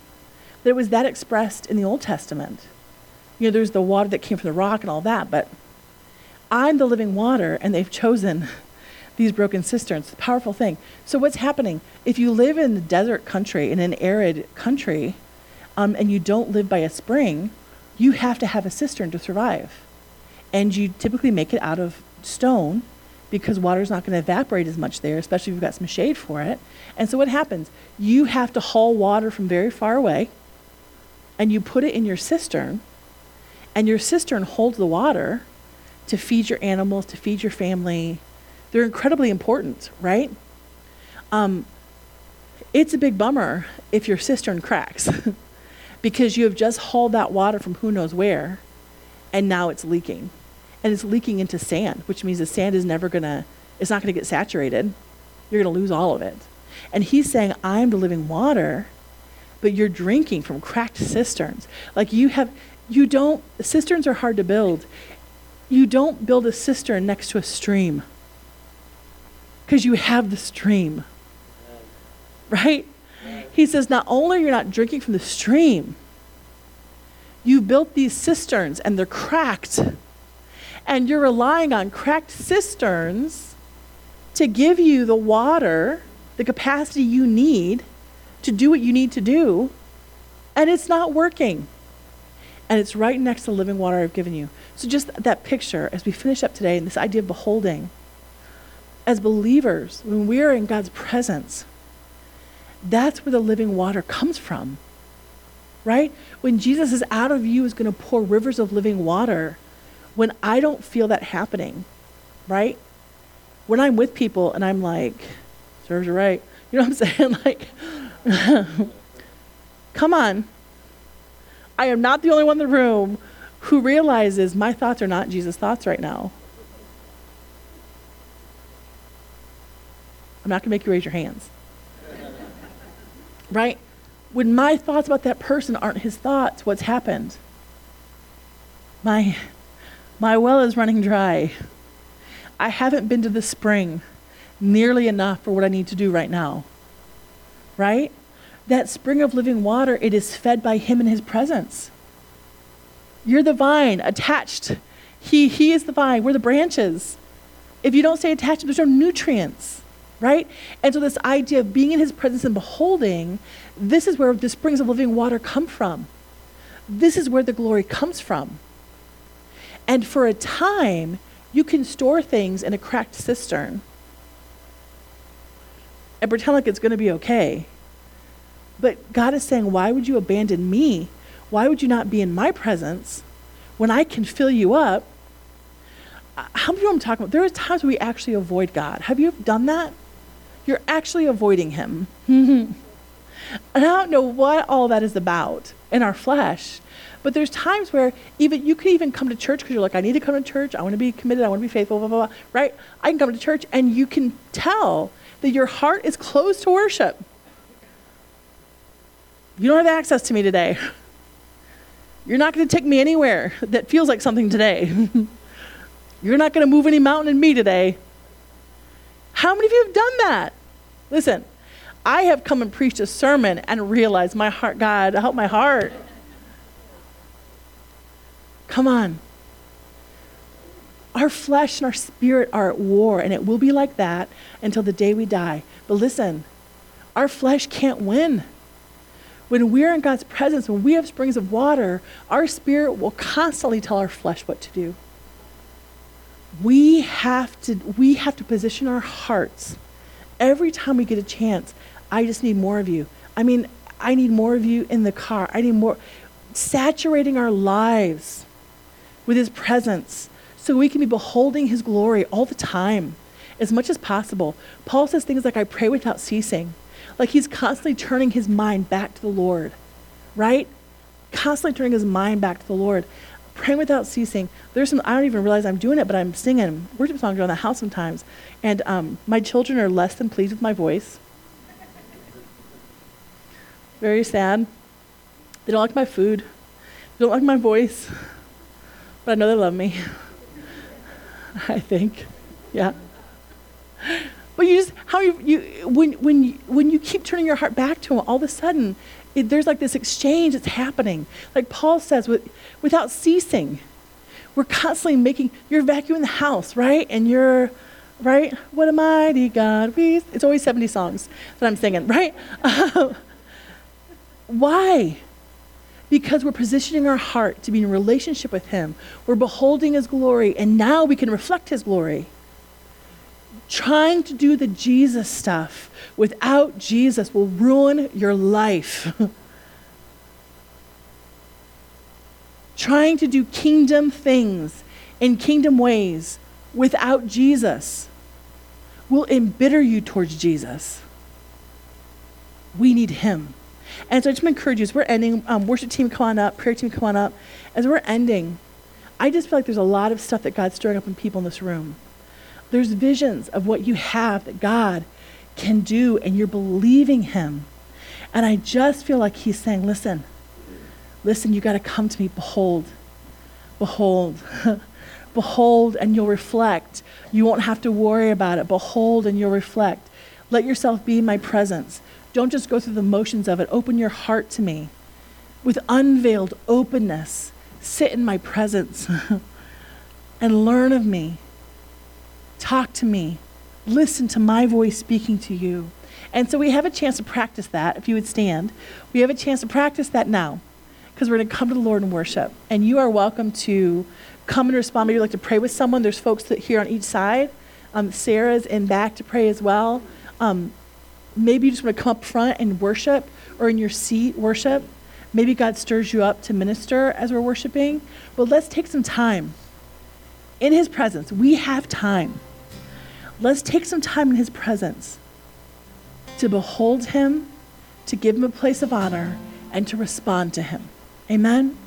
That it was that expressed in the Old Testament you know, there's the water that came from the rock and all that, but I'm the living water, and they've chosen these broken cisterns. It's a powerful thing. So, what's happening? If you live in a desert country, in an arid country, um, and you don't live by a spring, you have to have a cistern to survive. And you typically make it out of stone because water's not going to evaporate as much there, especially if you've got some shade for it. And so, what happens? You have to haul water from very far away, and you put it in your cistern and your cistern holds the water to feed your animals, to feed your family. They're incredibly important, right? Um, it's a big bummer if your cistern cracks because you have just hauled that water from who knows where and now it's leaking. And it's leaking into sand, which means the sand is never going to, it's not going to get saturated. You're going to lose all of it. And he's saying, I'm the living water, but you're drinking from cracked cisterns. Like you have, you don't, cisterns are hard to build. You don't build a cistern next to a stream because you have the stream. Right? He says, not only are you're not drinking from the stream, you built these cisterns and they're cracked. And you're relying on cracked cisterns to give you the water, the capacity you need to do what you need to do, and it's not working and it's right next to the living water I've given you. So, just that picture as we finish up today, and this idea of beholding, as believers, when we are in God's presence, that's where the living water comes from. Right? When Jesus is out of you, is going to pour rivers of living water. When I don't feel that happening, right? When I'm with people and I'm like, serves you right. You know what I'm saying? Like, come on, I am not the only one in the room who realizes my thoughts are not Jesus' thoughts right now. I'm not going to make you raise your hands. right? When my thoughts about that person aren't his thoughts, what's happened? My, my well is running dry. I haven't been to the spring nearly enough for what I need to do right now. Right? That spring of living water, it is fed by Him in His presence. You're the vine attached. He, he is the vine. We're the branches. If you don't stay attached, there's no nutrients, right? And so, this idea of being in His presence and beholding, this is where the springs of living water come from. This is where the glory comes from. And for a time, you can store things in a cracked cistern and pretend like it's going to be okay. But God is saying, Why would you abandon me? Why would you not be in my presence when I can fill you up? Uh, how many know I'm talking about? There are times we actually avoid God. Have you done that? You're actually avoiding Him. and I don't know what all that is about in our flesh. But there's times where even you can even come to church because you're like, I need to come to church. I want to be committed. I want to be faithful. Blah blah blah. Right? I can come to church, and you can tell that your heart is closed to worship. You don't have access to me today. You're not going to take me anywhere that feels like something today. You're not going to move any mountain in me today. How many of you have done that? Listen, I have come and preached a sermon and realized my heart, God, help my heart. Come on. Our flesh and our spirit are at war, and it will be like that until the day we die. But listen, our flesh can't win. When we're in God's presence, when we have springs of water, our spirit will constantly tell our flesh what to do. We have to, we have to position our hearts every time we get a chance. I just need more of you. I mean, I need more of you in the car. I need more. Saturating our lives with His presence so we can be beholding His glory all the time as much as possible. Paul says things like, I pray without ceasing. Like he's constantly turning his mind back to the Lord, right? Constantly turning his mind back to the Lord. Praying without ceasing. There's some, I don't even realize I'm doing it, but I'm singing worship songs around the house sometimes. And um, my children are less than pleased with my voice. Very sad. They don't like my food. They don't like my voice. But I know they love me. I think. Yeah. But you just how you, you when when you, when you keep turning your heart back to him, all of a sudden it, there's like this exchange that's happening. Like Paul says, with, without ceasing, we're constantly making. You're vacuuming the house, right? And you're right. What a mighty God we. It's always 70 songs that I'm singing, right? why? Because we're positioning our heart to be in relationship with Him. We're beholding His glory, and now we can reflect His glory trying to do the Jesus stuff without Jesus will ruin your life. trying to do kingdom things in kingdom ways without Jesus will embitter you towards Jesus. We need Him. And so I just encourage you as we're ending, um, worship team, come on up, prayer team, come on up. As we're ending, I just feel like there's a lot of stuff that God's stirring up in people in this room. There's visions of what you have that God can do, and you're believing Him. And I just feel like He's saying, Listen, listen, you got to come to me. Behold, behold, behold, and you'll reflect. You won't have to worry about it. Behold, and you'll reflect. Let yourself be my presence. Don't just go through the motions of it. Open your heart to me with unveiled openness. Sit in my presence and learn of me. Talk to me. Listen to my voice speaking to you. And so we have a chance to practice that. If you would stand, we have a chance to practice that now because we're going to come to the Lord and worship. And you are welcome to come and respond. Maybe you'd like to pray with someone. There's folks that here on each side. Um, Sarah's in back to pray as well. Um, maybe you just want to come up front and worship or in your seat worship. Maybe God stirs you up to minister as we're worshiping. But let's take some time in His presence. We have time let's take some time in His presence to behold Him, to give Him a place of honor, and to respond to Him. Amen.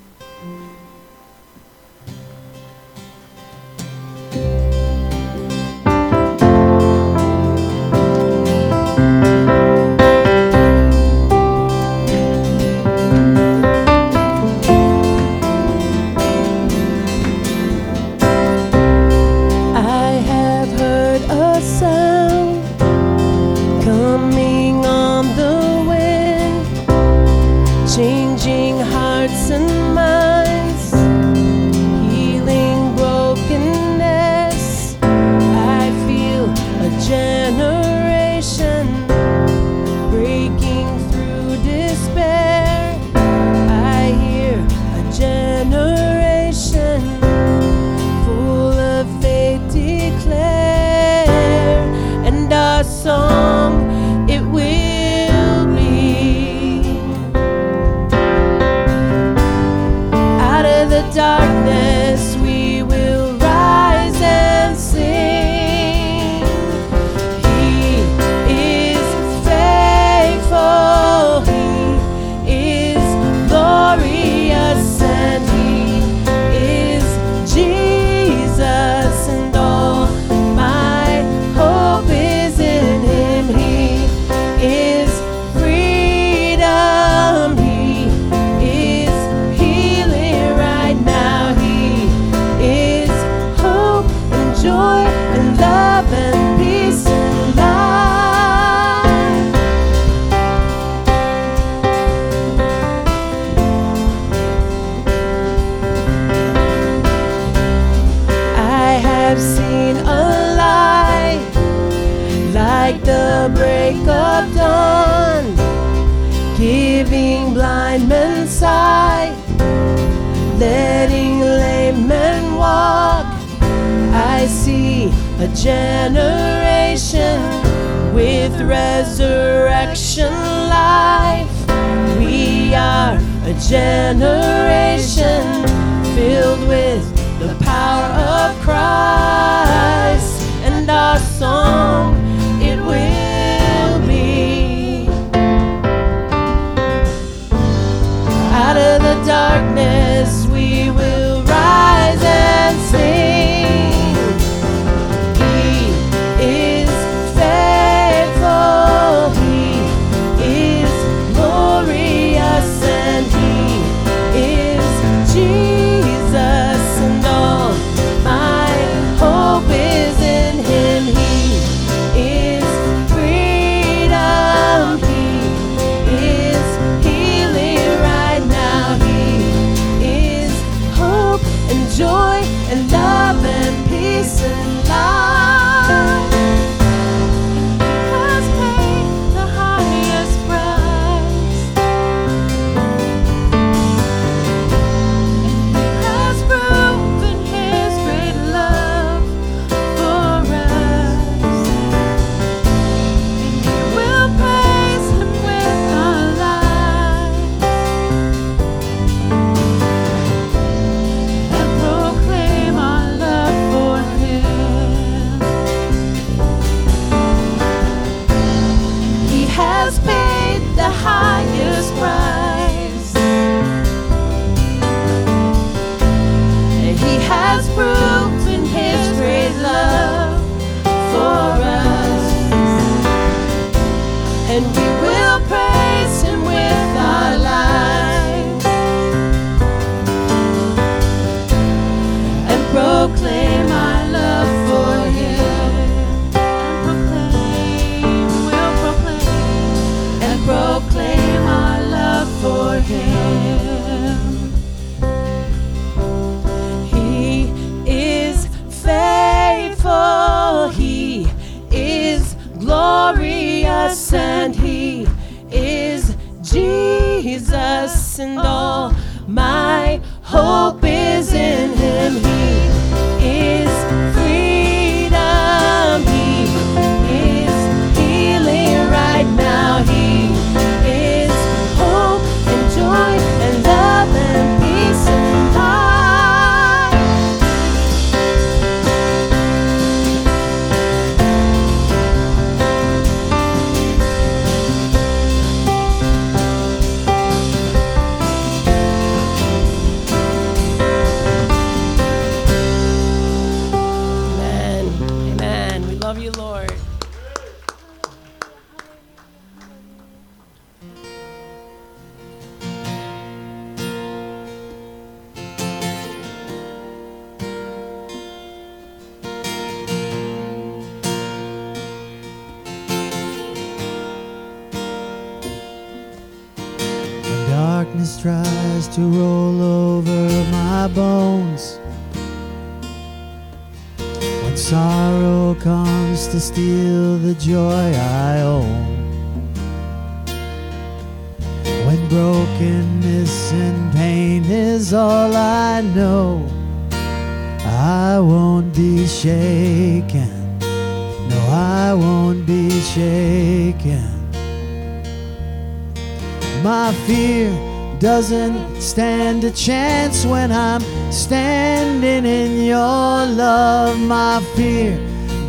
doesn't stand a chance when I'm standing in your love. My fear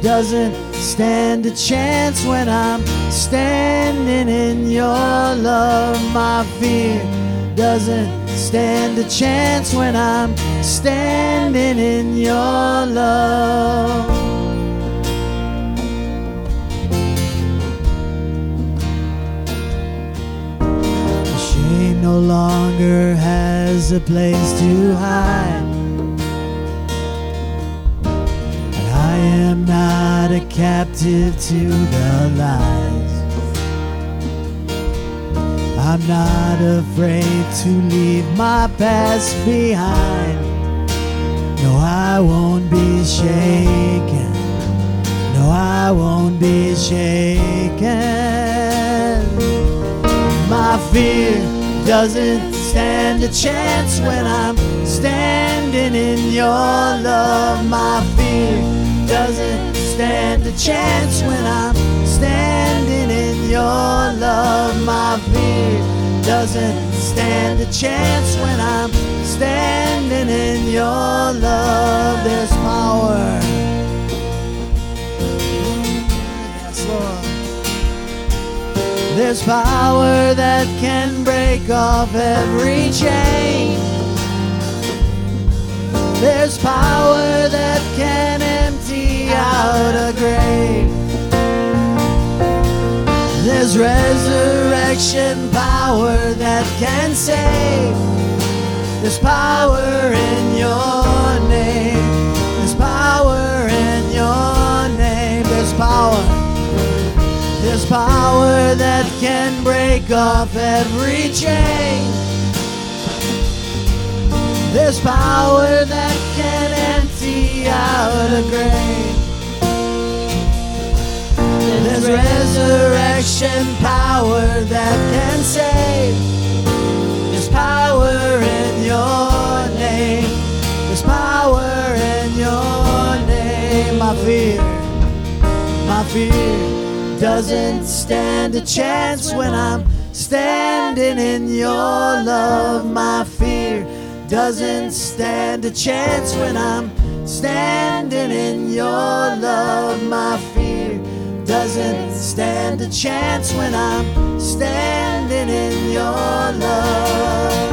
doesn't stand a chance when I'm standing in your love. My fear doesn't stand a chance when I'm standing in your love. no longer has a place to hide. And I am not a captive to the lies. I'm not afraid to leave my past behind. No, I won't be shaken. No, I won't be shaken. My fear doesn't stand a chance when I'm standing in your love. My fear doesn't stand a chance when I'm standing in your love. My fear doesn't stand a chance when I'm standing in your love. There's power. Yes, Lord. There's power that can break off every chain. There's power that can empty out a grave. There's resurrection power that can save. There's power in your name. There's power in your name. There's power. There's power that can break off every chain. There's power that can empty out a grave. There's resurrection power that can save. There's power in your name. There's power in your name. My fear, my fear doesn't stand a chance when I'm standing in your love. My fear doesn't stand a chance when I'm standing in your love. My fear doesn't stand a chance when I'm standing in your love.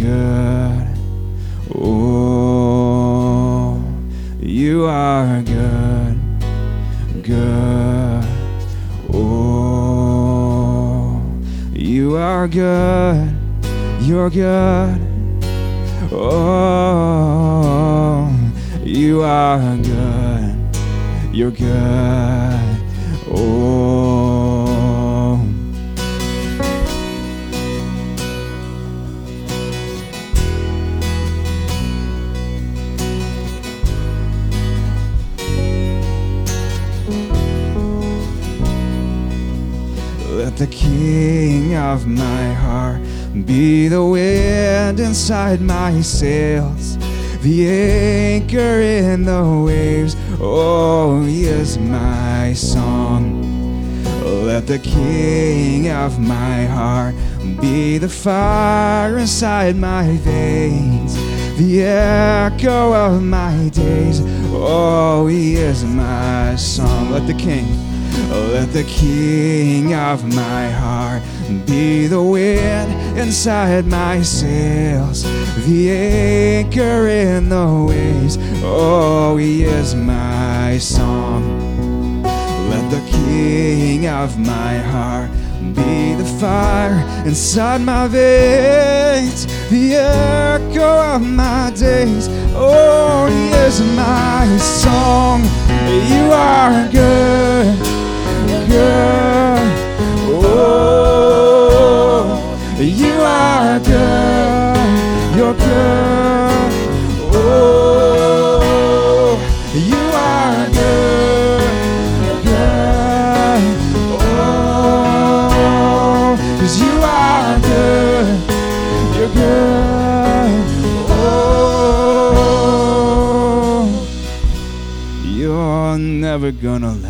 good. Oh, you are good, good. Oh, you are good, you're good. Oh, you are good, you're good. Oh. The king of my heart be the wind inside my sails, the anchor in the waves. Oh, he is my song. Let the king of my heart be the fire inside my veins, the echo of my days. Oh, he is my song. Let the king. Let the king of my heart be the wind inside my sails, the anchor in the waves. Oh, he is my song. Let the king of my heart be the fire inside my veins, the echo of my days. Oh, he is my song. You are good, good. Oh, you are good. You're good. Oh, you are good. good. Oh, you are good. You're good. Oh, you're never gonna let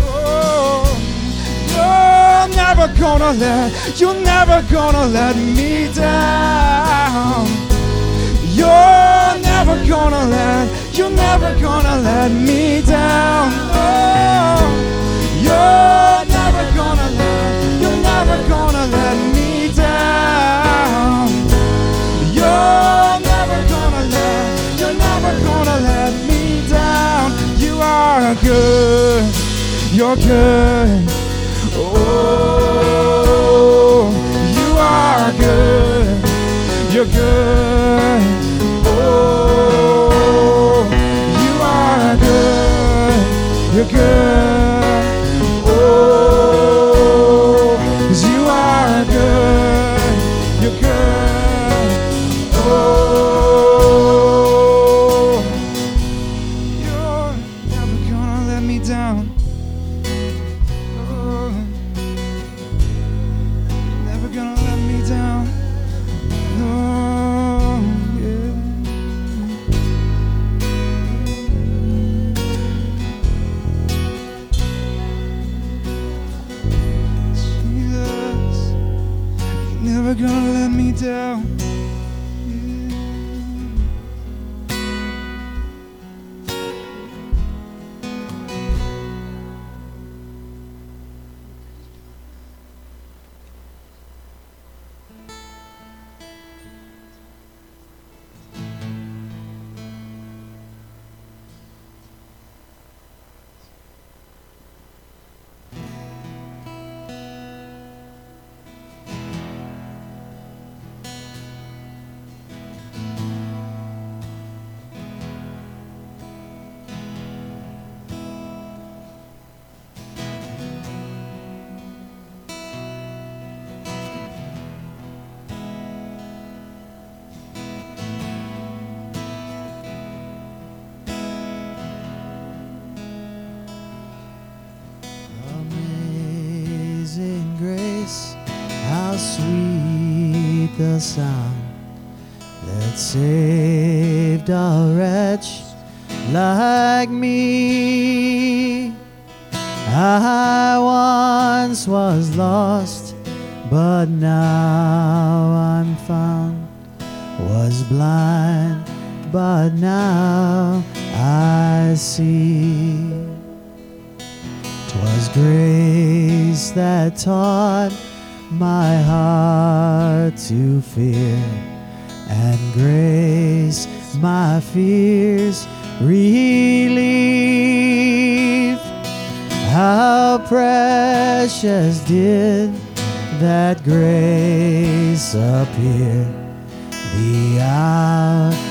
You're never gonna let, you're never gonna let me down. You're never gonna let, you're never gonna let me down. Oh, you're never gonna let, you're never gonna let me down. You're never gonna let, you're never gonna let me down. You are good, you're good. I see. 'Twas grace that taught my heart to fear, and grace my fears relieved. How precious did that grace appear the hour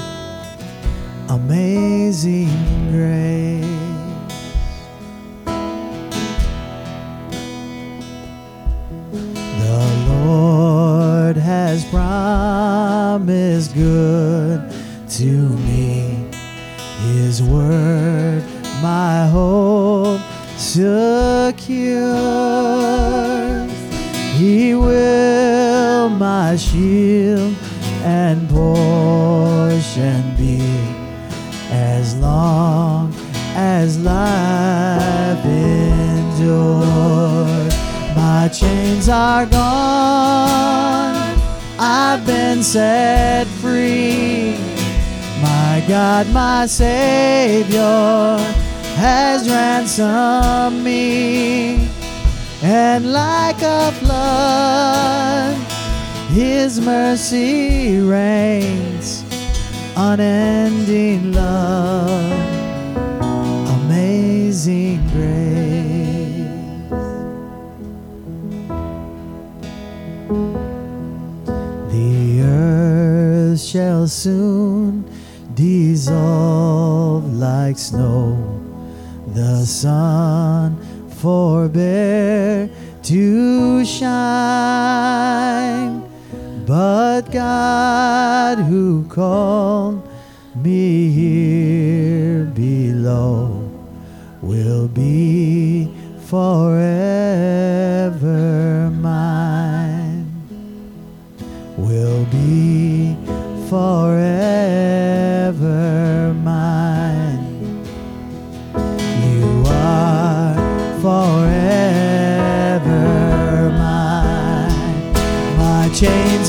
amazing grace. The Lord has promised good to me. His word, my hope secures. He will my shield and portion be as long as life endures. My chains are gone, I've been set free. My God, my Savior has ransomed me, and like a flood, His mercy rains, unending love, amazing grace. The earth shall soon dissolve like snow. The sun forbear to shine. But God who called me here below will be forever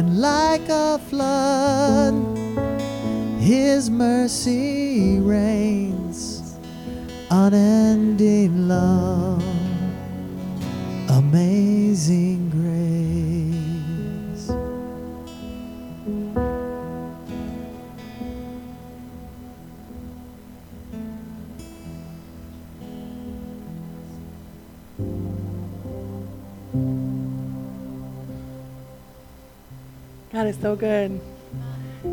And like a flood, His mercy rains, unending love, amazing is so good.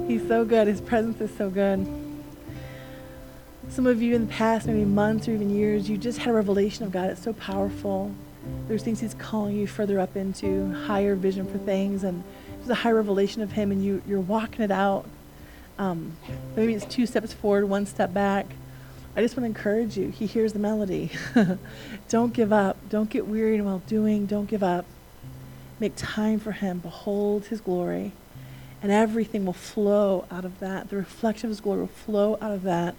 He's so good. His presence is so good. Some of you in the past, maybe months or even years, you just had a revelation of God. It's so powerful. There's things He's calling you further up into, higher vision for things, and there's a high revelation of Him, and you, you're walking it out. Um, maybe it's two steps forward, one step back. I just want to encourage you. He hears the melody. don't give up. Don't get wearied while doing. Don't give up. Make time for Him. Behold His glory. And everything will flow out of that. The reflection of His glory will flow out of that.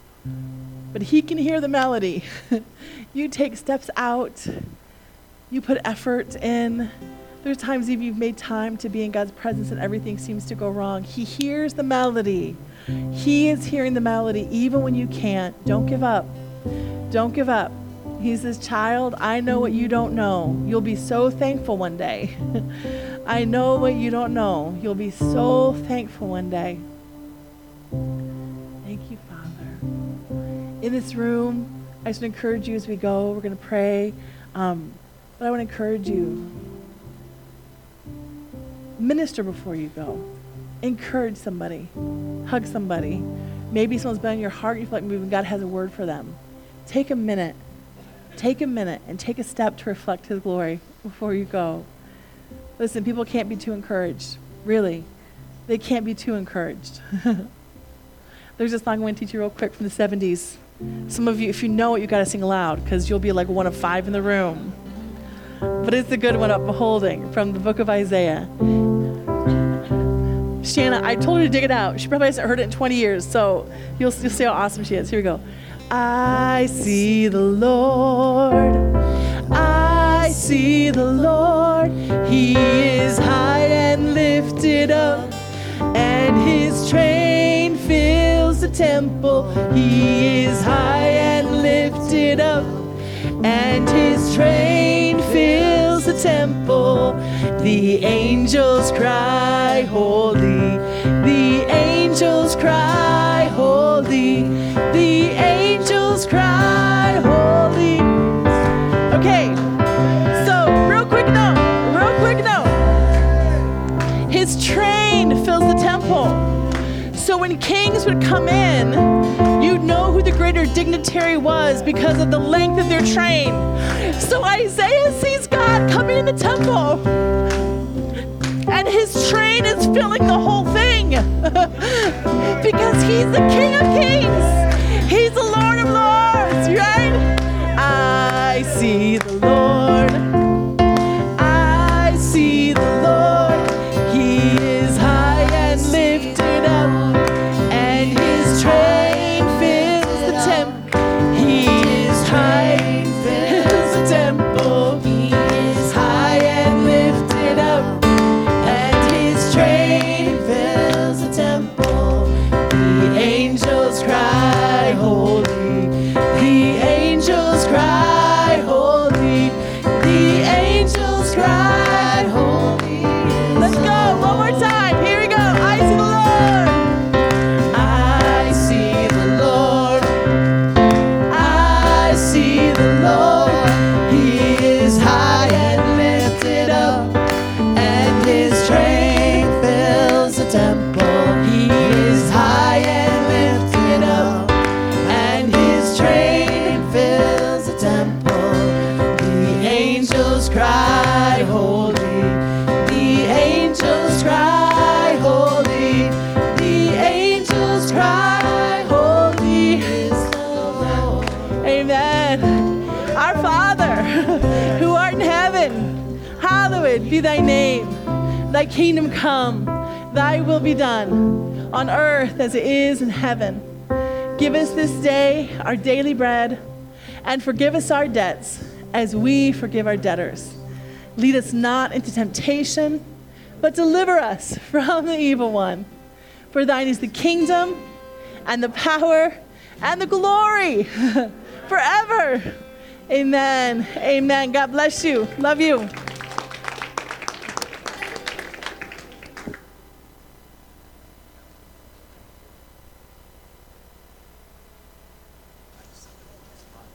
But He can hear the melody. you take steps out, you put effort in. There are times even you've made time to be in God's presence and everything seems to go wrong. He hears the melody. He is hearing the melody even when you can't. Don't give up. Don't give up. He says, Child, I know what you don't know. You'll be so thankful one day. I know what you don't know. You'll be so thankful one day. Thank you, Father. In this room, I just encourage you as we go. We're going to pray. Um, but I want to encourage you. Minister before you go. Encourage somebody. Hug somebody. Maybe someone's been in your heart. You feel like maybe God has a word for them. Take a minute take a minute and take a step to reflect His glory before you go. Listen, people can't be too encouraged. Really. They can't be too encouraged. There's a song I'm going to teach you real quick from the 70s. Some of you, if you know it, you got to sing aloud because you'll be like one of five in the room. But it's a good one up beholding from the book of Isaiah. Shanna, I told her to dig it out. She probably hasn't heard it in 20 years, so you'll, you'll see how awesome she is. Here we go. I see the Lord. I see the Lord. He is high and lifted up, and his train fills the temple. He is high and lifted up, and his train fills the temple. The angels cry, Holy. The angels cry, Holy. The when kings would come in, you'd know who the greater dignitary was because of the length of their train. So Isaiah sees God coming in the temple, and his train is filling the whole thing because he's the King of Kings, he's the Lord of Lords, right? I see the Lord. Kingdom come, thy will be done, on earth as it is in heaven. Give us this day our daily bread, and forgive us our debts as we forgive our debtors. Lead us not into temptation, but deliver us from the evil one. For thine is the kingdom, and the power, and the glory forever. Amen. Amen. God bless you. Love you.